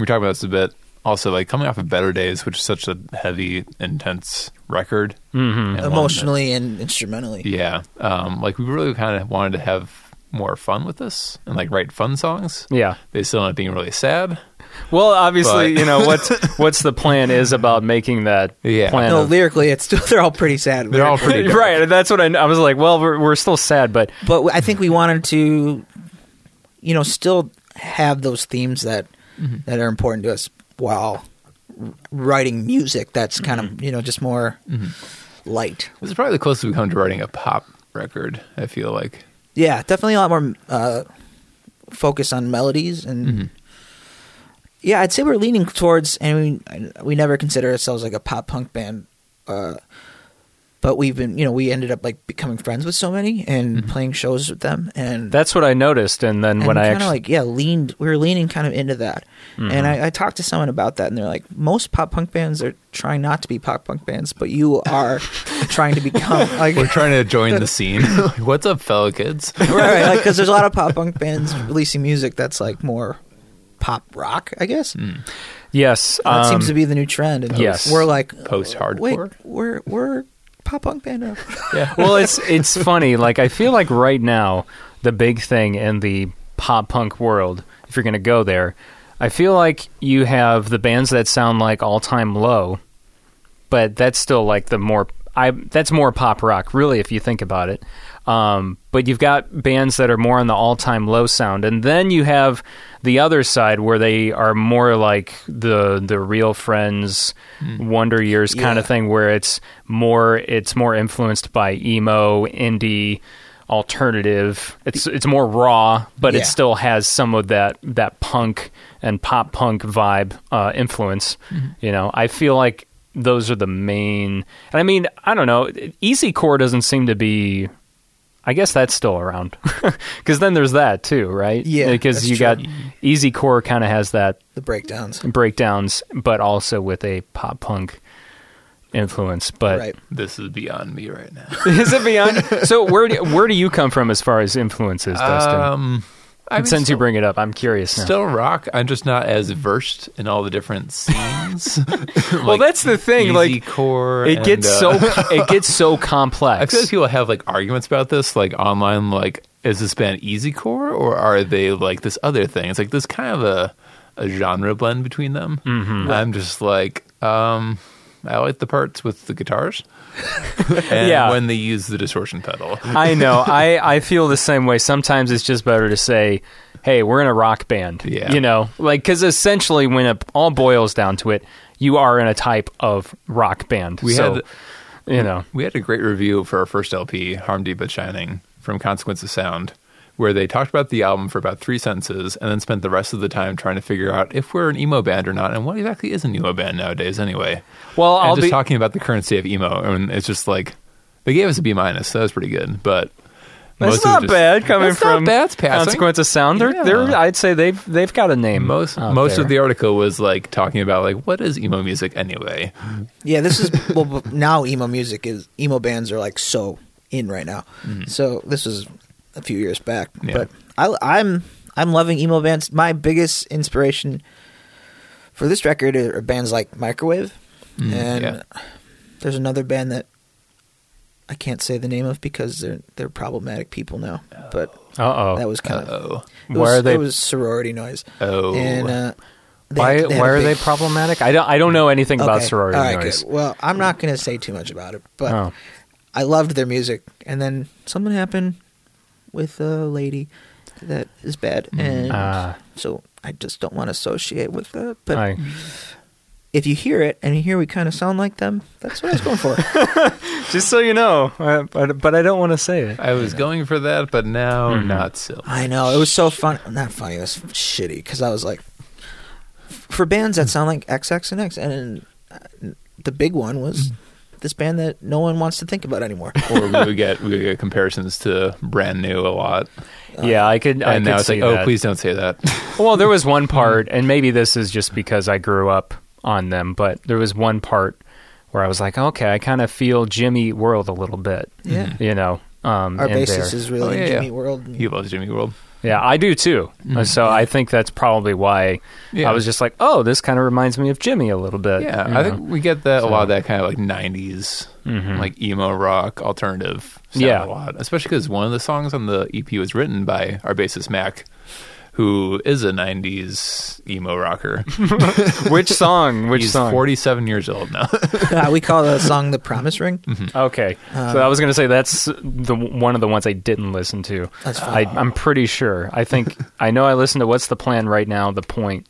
we were talking about this a bit. Also, like coming off of Better Days, which is such a heavy, intense record, hmm and one that- emotionally and instrumentally. yeah, um, like we really kind of wanted to have more fun with this and like write fun songs. Yeah. They still end up being really sad. Well, obviously, But- you know what's what's the plan is about making that Yeah. plan. No, of- lyrically, it's still they're all pretty sad. They're all pretty dark. right. That's what I, I was like. Well, we're, we're still sad, but but I think we wanted to, you know, still have those themes that that are important to us while writing music. That's kind of you know just more light. This is probably the closest we come to writing a pop record. I feel like. Yeah, definitely a lot more uh, focus on melodies and. Yeah, I'd say we're leaning towards, and we we never consider ourselves like a pop punk band, uh, but we've been, you know, we ended up like becoming friends with so many and playing shows with them, and that's what I noticed. And then and when I kind of actually like yeah leaned we were leaning kind of into that Mm-hmm. and I, I talked to someone about that and they're like most pop punk bands are trying not to be pop punk bands but you are trying to become like We're trying to join the scene. What's up, fellow kids? right like because there's a lot of pop punk bands releasing music that's like more pop rock i guess yes, that um, seems to be the new trend and yes. we're like Post-hardcore? wait we're we're pop punk band now Yeah. well, it's it's funny. Like I feel like right now the big thing in the pop punk world, if you're going to go there, I feel like you have the bands that sound like All Time Low, but that's still like the more I that's more pop rock, really, if you think about it. Um, but you've got bands that are more on the all time low sound, and then you have the other side where they are more like the the real friends, Wonder Years kind of thing, where it's more it's more influenced by emo, indie, alternative. It's it's more raw, but Yeah. it still has some of that that punk and pop punk vibe uh, influence. You know, I feel like those are the main. And I mean, I don't know. Easy core doesn't seem to be. I guess that's still around because then there's that too, right? Yeah, because you true. got easy core kind of has that the breakdowns breakdowns, but also with a pop punk influence. But right This is beyond me right now. is it beyond? so where do, where do you come from as far as influences, Dustin? Um, I mean, Since you still- bring it up, I'm curious now. Still rock. I'm just not as versed in all the different scenes. well, that's the thing. Like core. it gets so it gets so complex. I feel like people have like arguments about this, like online. Like is this band easy core or are they like this other thing? It's like this kind of a a genre blend between them. Mm-hmm. I'm just like, um, I like the parts with the guitars, and Yeah. when they use the distortion pedal. I know. I, I feel the same way. Sometimes it's just better to say, hey, we're in a rock band. Yeah. You know, like, because essentially, when it all boils down to it, you are in a type of rock band. We so, had you know, we had a great review for our first LP, Harm Deep but Shining, from Consequence of Sound, where they talked about the album for about three sentences and then spent the rest of the time trying to figure out if we're an emo band or not and what exactly is an emo band nowadays anyway. well, and I'll just be. talking about the currency of emo, and it's just like they gave us a B minus. So that was pretty good, but That's most of not just- bad coming That's not from bad. It's passing. Consequence of Sound. They're, Yeah. they're, I'd say they've they've got a name. Most out most there. of the article was like talking about like what is emo music anyway. Yeah, this is well now emo music is emo bands are like so in right now. Mm-hmm. So this was a few years back, Yeah. but I, I'm I'm loving emo bands. My biggest inspiration for this record are bands like Microwave, and yeah. there's another band that I can't say the name of because they're they're problematic people now. But Uh that oh. was kind of Oh, it Why was, are they- It was sorority noise. oh, And uh, they Why they why a are they problematic? I don't I don't know anything about sorority all right, noise. good. Well, I'm not going to say too much about it, but Oh. I loved their music, and then something happened with a lady that is bad, and Ah. so I just don't want to associate with that. But I- if you hear it and you hear we kind of sound like them, that's what I was going for. just so you know, uh, but but I don't want to say it. I was going for that, but now Mhm. not so. I know it was so fun. Not funny. It was shitty because I was like, for bands that sound like XX and X, and uh, the big one was this band that no one wants to think about anymore. or we would get we would get comparisons to brand new a lot, Yeah, I could. I and could now it's see like, oh, please don't say that. Well, there was one part, and maybe this is just because I grew up on them, but there was one part where I was like, okay, I kind of feel Jimmy World a little bit. Yeah. You know, um, Our in bassist there. is really Oh, yeah, in Jimmy yeah. World. he loves Jimmy World. Yeah, I do too. Uh, So I think that's probably why Yeah. I was just like, oh, this kind of reminds me of Jimmy a little bit. Yeah, I know? think we get that a lot of that kind of like '90s, Mhm. like emo rock alternative. Sound Yeah. a lot, especially because one of the songs on the EP was written by our bassist Mac, who is a '90s emo rocker. Which song? Which He's song? 47 years old now. Uh, we call the song "The Promise Ring." Okay, Um, so I was going to say that's the one of the ones I didn't listen to. That's I, fine. I'm pretty sure. I think I know I listened to "What's the Plan" right now, the point,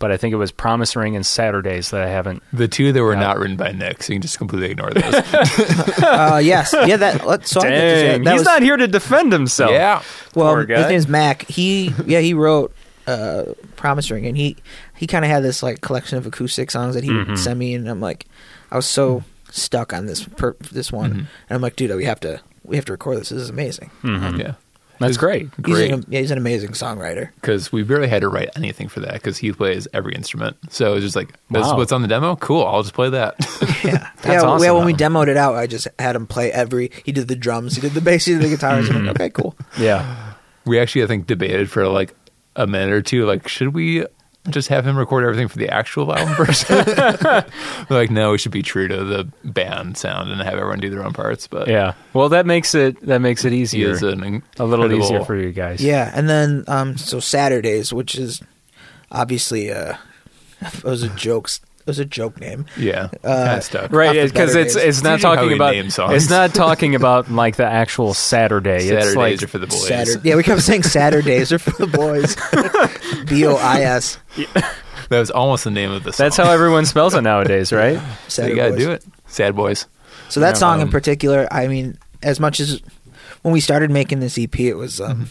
but I think it was "Promise Ring" and "Saturdays" that I haven't. the two that were Yeah. not written by Nick, so you can just completely ignore those. uh, yes, yeah, that let- song. that- Dang, that he's was, not here to defend himself. yeah, Well, his guy. name's Mac. He yeah he wrote uh, "Promise Ring" and he he kind of had this like collection of acoustic songs that he Mhm. would send me, and I'm like, I was so stuck on this per, this one, Mhm. and I'm like, dude, we have to we have to record this. This is amazing. Mhm. yeah. That's It's great. He's Great. an, yeah, he's an amazing songwriter. because we barely had to write anything for that because he plays every instrument. So it's just like, this is Wow. what's on the demo? Cool, I'll just play that. Yeah, That's yeah. awesome. yeah when we demoed it out, I just had him play every. He did the drums, he did the bass, he did the guitars. I'm like, mm-hmm. okay, cool. Yeah, we actually, I think, debated for like a minute or two, like, should we just have him record everything for the actual album version? Like, no, we should be true to the band sound and have everyone do their own parts. But yeah. Well, that makes it that makes it easier, is an a little easier for you guys. Yeah, and then um, so Saturdays, which is obviously uh, it was a joke. It was a joke name. Yeah, Uh, kind of stuck. Right, because better it's days. it's not talking about it's not talking about like the actual Saturday. Saturdays it's like are for the boys. Saturday. Yeah, we kept saying Saturdays are for the boys. B O I S. That was almost the name of the song. that's how everyone spells it nowadays, right? So you got to boys. do it. Sad boys. So that Yeah, song in um, particular, I mean, as much as when we started making this EP, it was um, Mm-hmm.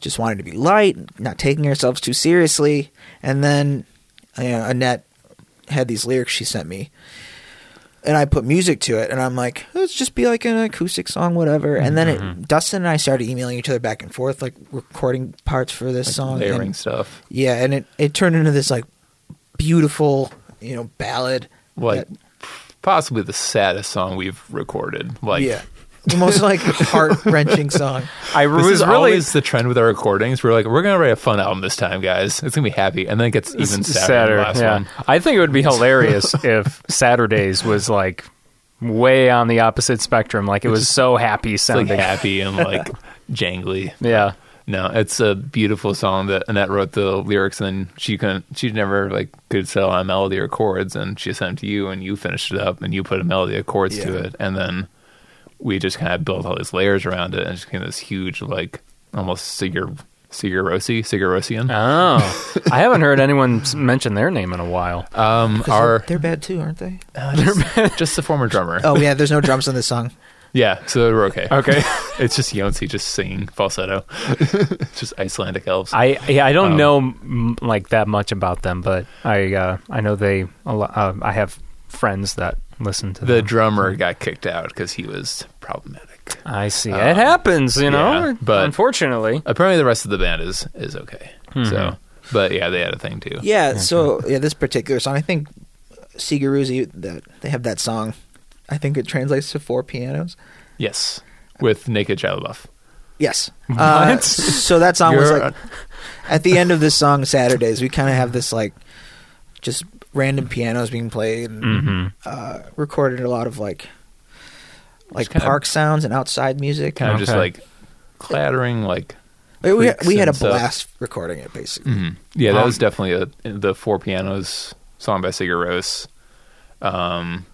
just wanted to be light, not taking ourselves too seriously, and then you know, Annette had these lyrics she sent me, and I put music to it, and I'm like, let's just be like an acoustic song, whatever. And then Mm-hmm. it, Dustin and I started emailing each other back and forth, like recording parts for this song. and- Layering stuff. yeah, and it it turned into this like beautiful, you know, ballad. Like that- possibly the saddest song we've recorded. Like yeah, the most like heart wrenching song. I This was is really always the trend with our recordings. We're like, we're gonna write a fun album this time, guys. It's gonna be happy, and then it gets even sadder. than the last yeah. one. I think it would be hilarious if Saturdays was like way on the opposite spectrum. Like it was so happy It's like sounding. happy and like jangly. yeah. No, it's a beautiful song that Annette wrote the lyrics, and she couldn't. She never like could settle on melody or chords, and she sent it to you, and you finished it up, and you put a melody of chords to it, and then we just kind of built all these layers around it, and it just became this huge like almost Sigur Sigur Rossi Sigur Rossian. Oh, I haven't heard anyone mention their name in a while. Um, 'Cause our they're, they're bad too, aren't they? uh, just, just the former drummer. Oh yeah, there's no drums in this song. Yeah, so we're okay. Okay. it's just Jónsi just singing falsetto. it's just Icelandic elves. I yeah, I don't Um, know m- like that much about them, but I uh, I know they. A lo- uh, I have friends that listen to the them. drummer got kicked out because he was problematic. I see. um, it happens, you know. yeah, but- unfortunately, Apparently, the rest of the band is is okay. Mm-hmm. So, but yeah, they had a thing too. Yeah, so yeah, this particular song, I think Sigur Rós that they have that song. I think it translates to four pianos. Yes, with naked Shia LaBeouf. Yes. Uh, so that song was You're- like at the end of this song Saturdays. We kind of have this like just random pianos being played, and, hmm uh, recorded a lot of like like kinda- park sounds and outside music. kind of just like clattering, like we, we, we had a and stuff. blast recording it, basically. mhm. yeah, that Um, was definitely a, the four pianos song by Sigur Rós. Um,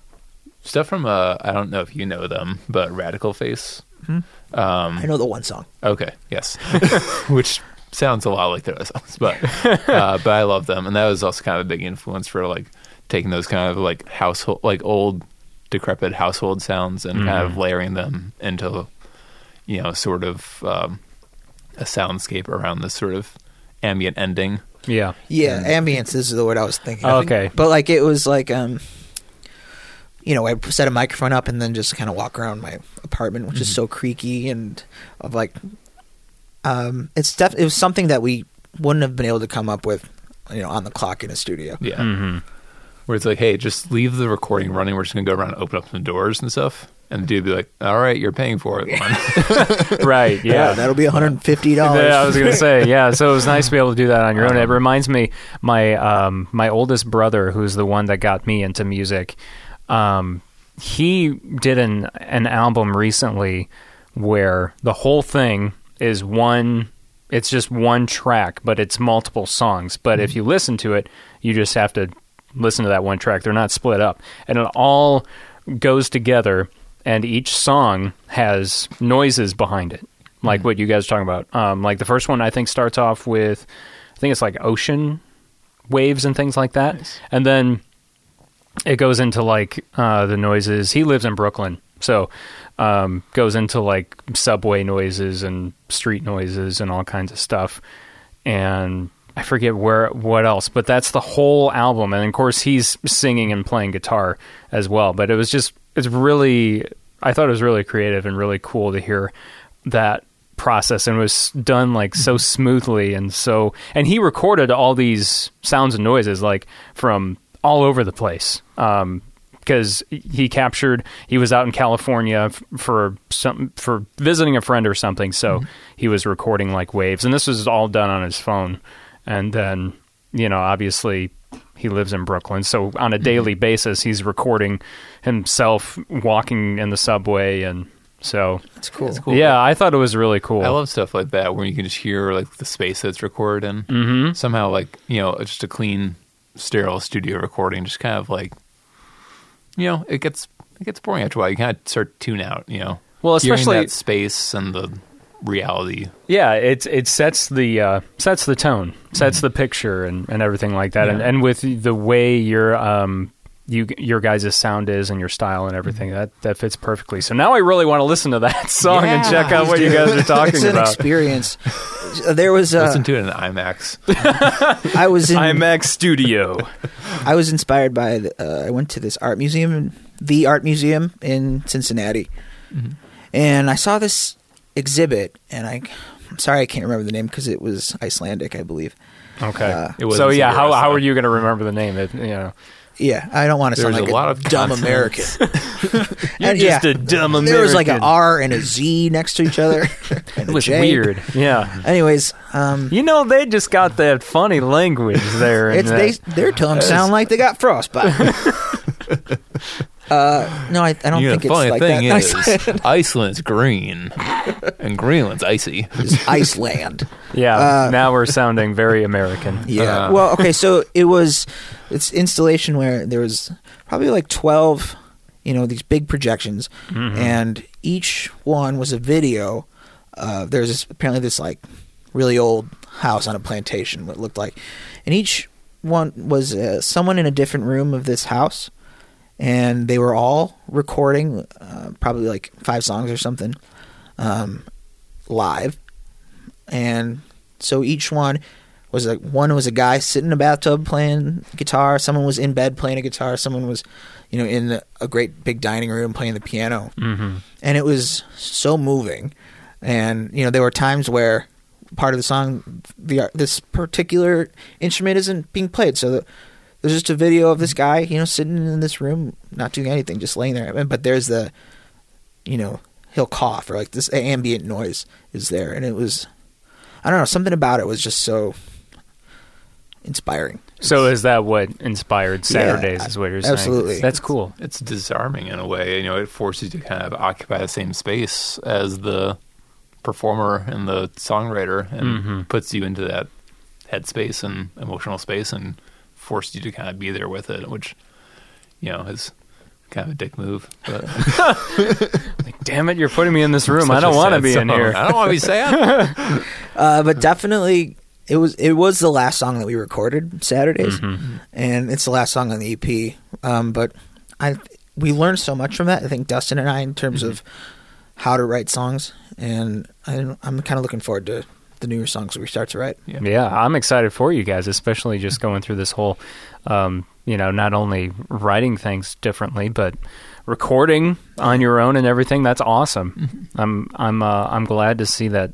stuff from uh, I don't know if you know them, but Radical Face. Um, I know the one song. Okay, yes, which sounds a lot like their other songs, but uh, but I love them, and that was also kind of a big influence for like taking those kind of like household, like old decrepit household sounds, and kind of layering them into you know sort of um, a soundscape around this sort of ambient ending. yeah. Yeah, ambience is the word I was thinking. of. Okay. but like it was like um, you know, I set a microphone up and then just kind of walk around my apartment, which is so creaky and of like, um, it's def- it was something that we wouldn't have been able to come up with, you know, on the clock in a studio. Yeah, hmm where it's like, hey, just leave the recording running. We're just gonna go around and open up some doors and stuff. And the dude would be like, "All right, you're paying for it." man." Right. Yeah. that'll be one hundred and fifty dollars. Yeah, I was gonna say, yeah. So it was nice to be able to do that on your own. It reminds me, my um, my oldest brother, who's the one that got me into music, um, he did an an album recently where the whole thing is one. It's just one track, but it's multiple songs. But if you listen to it, you just have to listen to that one track. They're not split up, and it all goes together. And each song has noises behind it, like what you guys are talking about. Um, like the first one, I think starts off with, I think it's like ocean waves and things like that, and then it goes into like uh, the noises. He lives in Brooklyn, so um, goes into like subway noises and street noises and all kinds of stuff. And I forget where what else, but that's the whole album. And of course, he's singing and playing guitar as well. But it was just it's really I thought it was really creative and really cool to hear that process and it was done like so smoothly and so and he recorded all these sounds and noises like from all over the place um because he captured he was out in California f- for some for visiting a friend or something so he was recording like waves and this was all done on his phone and then you know obviously he lives in Brooklyn so on a daily basis he's recording himself walking in the subway and so It's cool. Cool. yeah I thought it was really cool I love stuff like that where you can just hear like the space that's recorded in. mm-hmm. Somehow, like you know, just a clean, sterile studio recording, just kind of like, you know, it gets it gets boring after a while. You kind of start to tune out. You know, well especially that space and the reality. Yeah, it it sets the uh, sets the tone, sets the picture, and, and everything like that. And Yeah. and with the way your um you your guys' sound is and your style and everything that that fits perfectly. So now I really want to listen to that song and check out please what you guys are talking about. it's an experience. There was uh, Listen to it in IMAX. I was in IMAX Studio. I was inspired by. The, uh, I went to this art museum, the art museum in Cincinnati, and I saw this exhibit. And I, I'm sorry, I can't remember the name because it was Icelandic, I believe. Okay. Uh, It wasn't so yeah, how Cigarettes, how are you going to remember the name? It, you know, Yeah, I don't want to sound There's like a lot of dumb. American. you're And, just yeah, a dumb American. There was like an R and a Z next to each other. and It a was J. weird. Yeah. Anyways, um, You know, they just got that funny language there. in it's they their tongues sound like they got frostbite. Uh, no, I, I don't you know, think the it's funny like thing that. is, Iceland's green and Greenland's icy. It's Iceland. Yeah, now we're sounding very American. Yeah. Uh. well, okay, so it was it's installation where there was probably like 12, you know, these big projections and each one was a video. Uh, there's this, apparently this like really old house on a plantation what it looked like. And each one was uh, someone in a different room of this house and they were all recording uh, probably like five songs or something um, live. And so each one was like one was a guy sitting in a bathtub playing guitar someone was in bed playing a guitar someone was you know in a great big dining room playing the piano. Hmm and it was so moving. And you know there were times where part of the song the this particular instrument isn't being played. So the, there's just a video of this guy you know sitting in this room not doing anything just laying there but there's the you know he'll cough or like this ambient noise is there and it was i don't know something about it was just so inspiring So is that what inspired Yeah, Saturdays? is what you're saying? absolutely. That's cool. It's disarming in a way. You know, it forces you to kind of occupy the same space as the performer and the songwriter, and Mhm. puts you into that headspace and emotional space, and forces you to kind of be there with it, which you know is kind of a dick move. But Like, damn it, you're putting me in this room. I don't want to sad be in here. I don't want to be sad. Uh, but definitely, it was it was the last song that we recorded Saturdays, Mm-hmm. and it's the last song on the EP. Um, but I we learned so much from that. I think Dustin and I, in terms Mm-hmm. of how to write songs, and I, I'm kind of looking forward to the newer songs that we start to write. Yeah. Yeah, I'm excited for you guys, especially just going through this whole, um, you know, not only writing things differently, but recording on your own and everything. That's awesome. I'm I'm uh, I'm glad to see that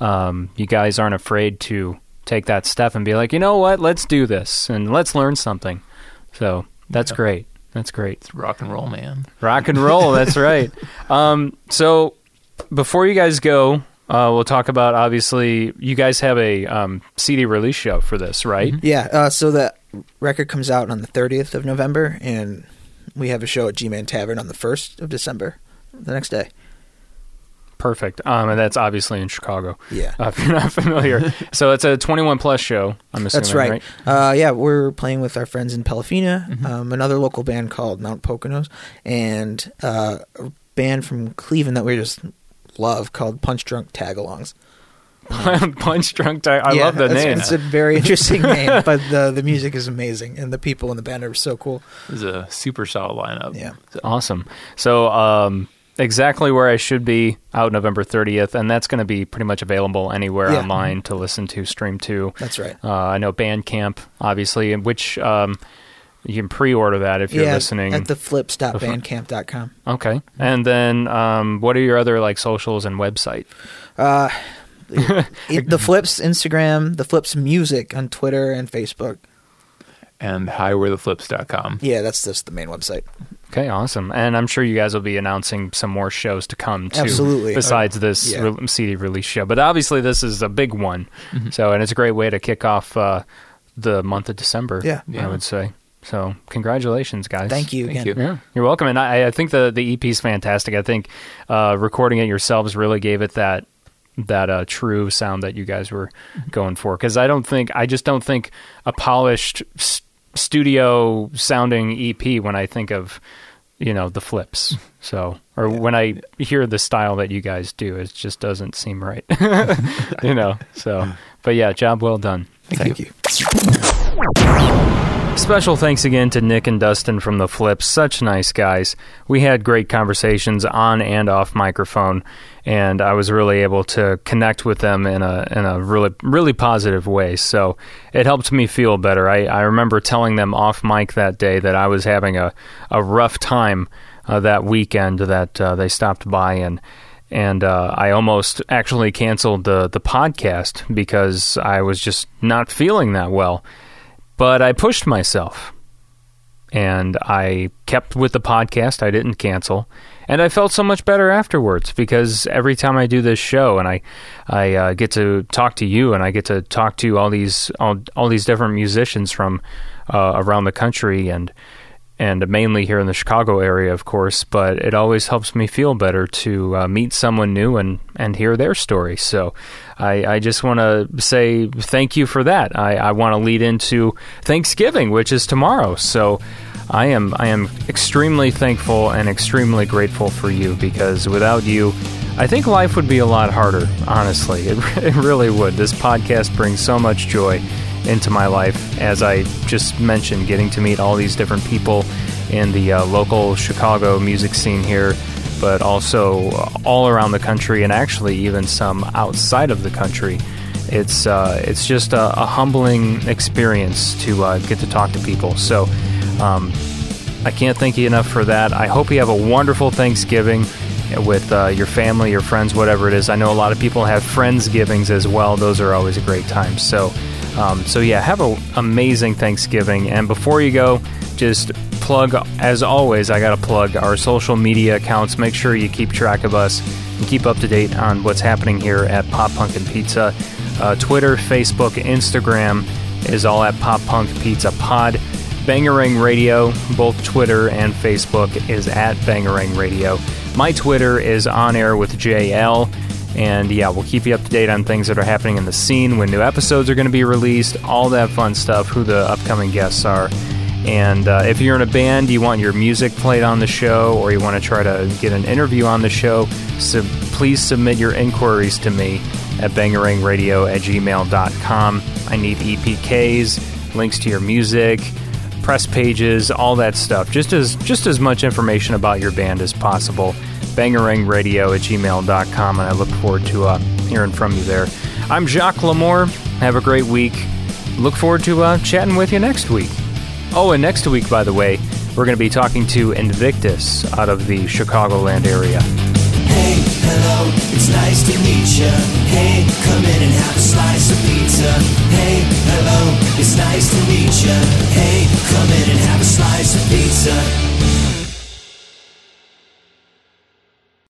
um, you guys aren't afraid to take that step and be like, you know what, let's do this and let's learn something. So that's Yeah. great. That's great. It's rock and roll, man. Rock and roll. that's right. Um, so before you guys go, uh, we'll talk about obviously you guys have a um, CD release show for this, right? Yeah. Uh, so the record comes out on the 30th of November, and we have a show at G Man Tavern on the 1st of December, the next day. Perfect. Um, and that's obviously in Chicago. Yeah. Uh, if you're not familiar, so it's a 21 plus show. I'm assuming. That's right. right? Uh, yeah, we're playing with our friends in Pelafina, Mm-hmm. um, another local band called Mount Poconos, and uh, a band from Cleveland that we're just love called Punch Drunk Tagalongs. Punch drunk. Ti- I Yeah, love the it's- name. It's a very interesting name, but the the music is amazing, and the people in the band are so cool. It's a super solid lineup. Yeah. So, Awesome. So, um, exactly where I should be out November 30th, and that's going to be pretty much available anywhere Yeah. online to listen to, stream to. That's right. Uh, I know Bandcamp, obviously, in which um, you can pre-order that if you're yeah, listening. at the theflips.bandcamp.com. okay, and then um, what are your other like socials and website? Uh, it, the Flips Instagram, the Flips Music on Twitter and Facebook. and highwheretheflips.com. Yeah, that's just the main website. Okay, awesome. And I'm sure you guys will be announcing some more shows to come too. Absolutely. Besides this Yeah. re- CD release show, but obviously this is a big one. So, and it's a great way to kick off uh, the month of December. Yeah. I would say. So, congratulations, guys. Thank you Thank again. you. Yeah, you're welcome. And I, I think the the EP is fantastic. I think uh, recording it yourselves really gave it that that uh, true sound that you guys were going for. Because I don't think I just don't think a polished s- studio sounding EP when I think of you know the flips. So or when I hear the style that you guys do, it just doesn't seem right. you know. So, but yeah, job well done. Thank you. Special thanks again to Nick and Dustin from The Flips. Such nice guys. We had great conversations on and off microphone, and I was really able to connect with them in a in a really really positive way. So it helped me feel better. I, I remember telling them off mic that day that I was having a, a rough time uh, that weekend that uh, they stopped by and and uh, I almost actually canceled the the podcast because I was just not feeling that well. But I pushed myself and I kept with the podcast. I didn't cancel. And I felt so much better afterwards because every time I do this show and I, I uh, get to talk to you and I get to talk to all these all, all these different musicians from uh, around the country and and mainly here in the Chicago area, of course. But it always helps me feel better to uh, meet someone new and, and hear their story. So I, I just want to say thank you for that. I, I want to lead into Thanksgiving, which is tomorrow. So I am I am extremely thankful and extremely grateful for you because without you, I think life would be a lot harder. Honestly, it, it really would. This podcast brings so much joy into my life, as I just mentioned, getting to meet all these different people in the uh, local Chicago music scene here, but also all around the country, and actually even some outside of the country. It's uh, it's just a, a humbling experience to uh, get to talk to people. So um, I can't thank you enough for that. I hope you have a wonderful Thanksgiving with uh, your family, your friends, whatever it is. I know a lot of people have friendsgivings as well. Those are always a great time. So, um, so yeah, have an amazing Thanksgiving. And before you go, just plug as always. I got to plug our social media accounts. Make sure you keep track of us and keep up to date on what's happening here at Pop Punk and Pizza. Uh, Twitter, Facebook, Instagram is all at Pop Punk Pizza Pod. Bangerang Radio, both Twitter and Facebook, is at Bangerang Radio. My Twitter is on air with JL. And yeah, we'll keep you up to date on things that are happening in the scene, when new episodes are going to be released, all that fun stuff, who the upcoming guests are. And uh, if you're in a band, you want your music played on the show, or you want to try to get an interview on the show, so please submit your inquiries to me at bangerangradio at gmail.com. I need EPKs, links to your music, press pages, all that stuff. Just as just as much information about your band as possible bangerangradio at gmail.com, and I look forward to uh, hearing from you there. I'm Jacques Lamour. Have a great week. Look forward to uh, chatting with you next week. Oh, and next week, by the way, we're going to be talking to Invictus out of the Chicagoland area. Hey, hello, it's nice to meet you. Hey, come in and have a slice of pizza. Hey, hello, it's nice to meet you. Hey, come in and have a slice of pizza.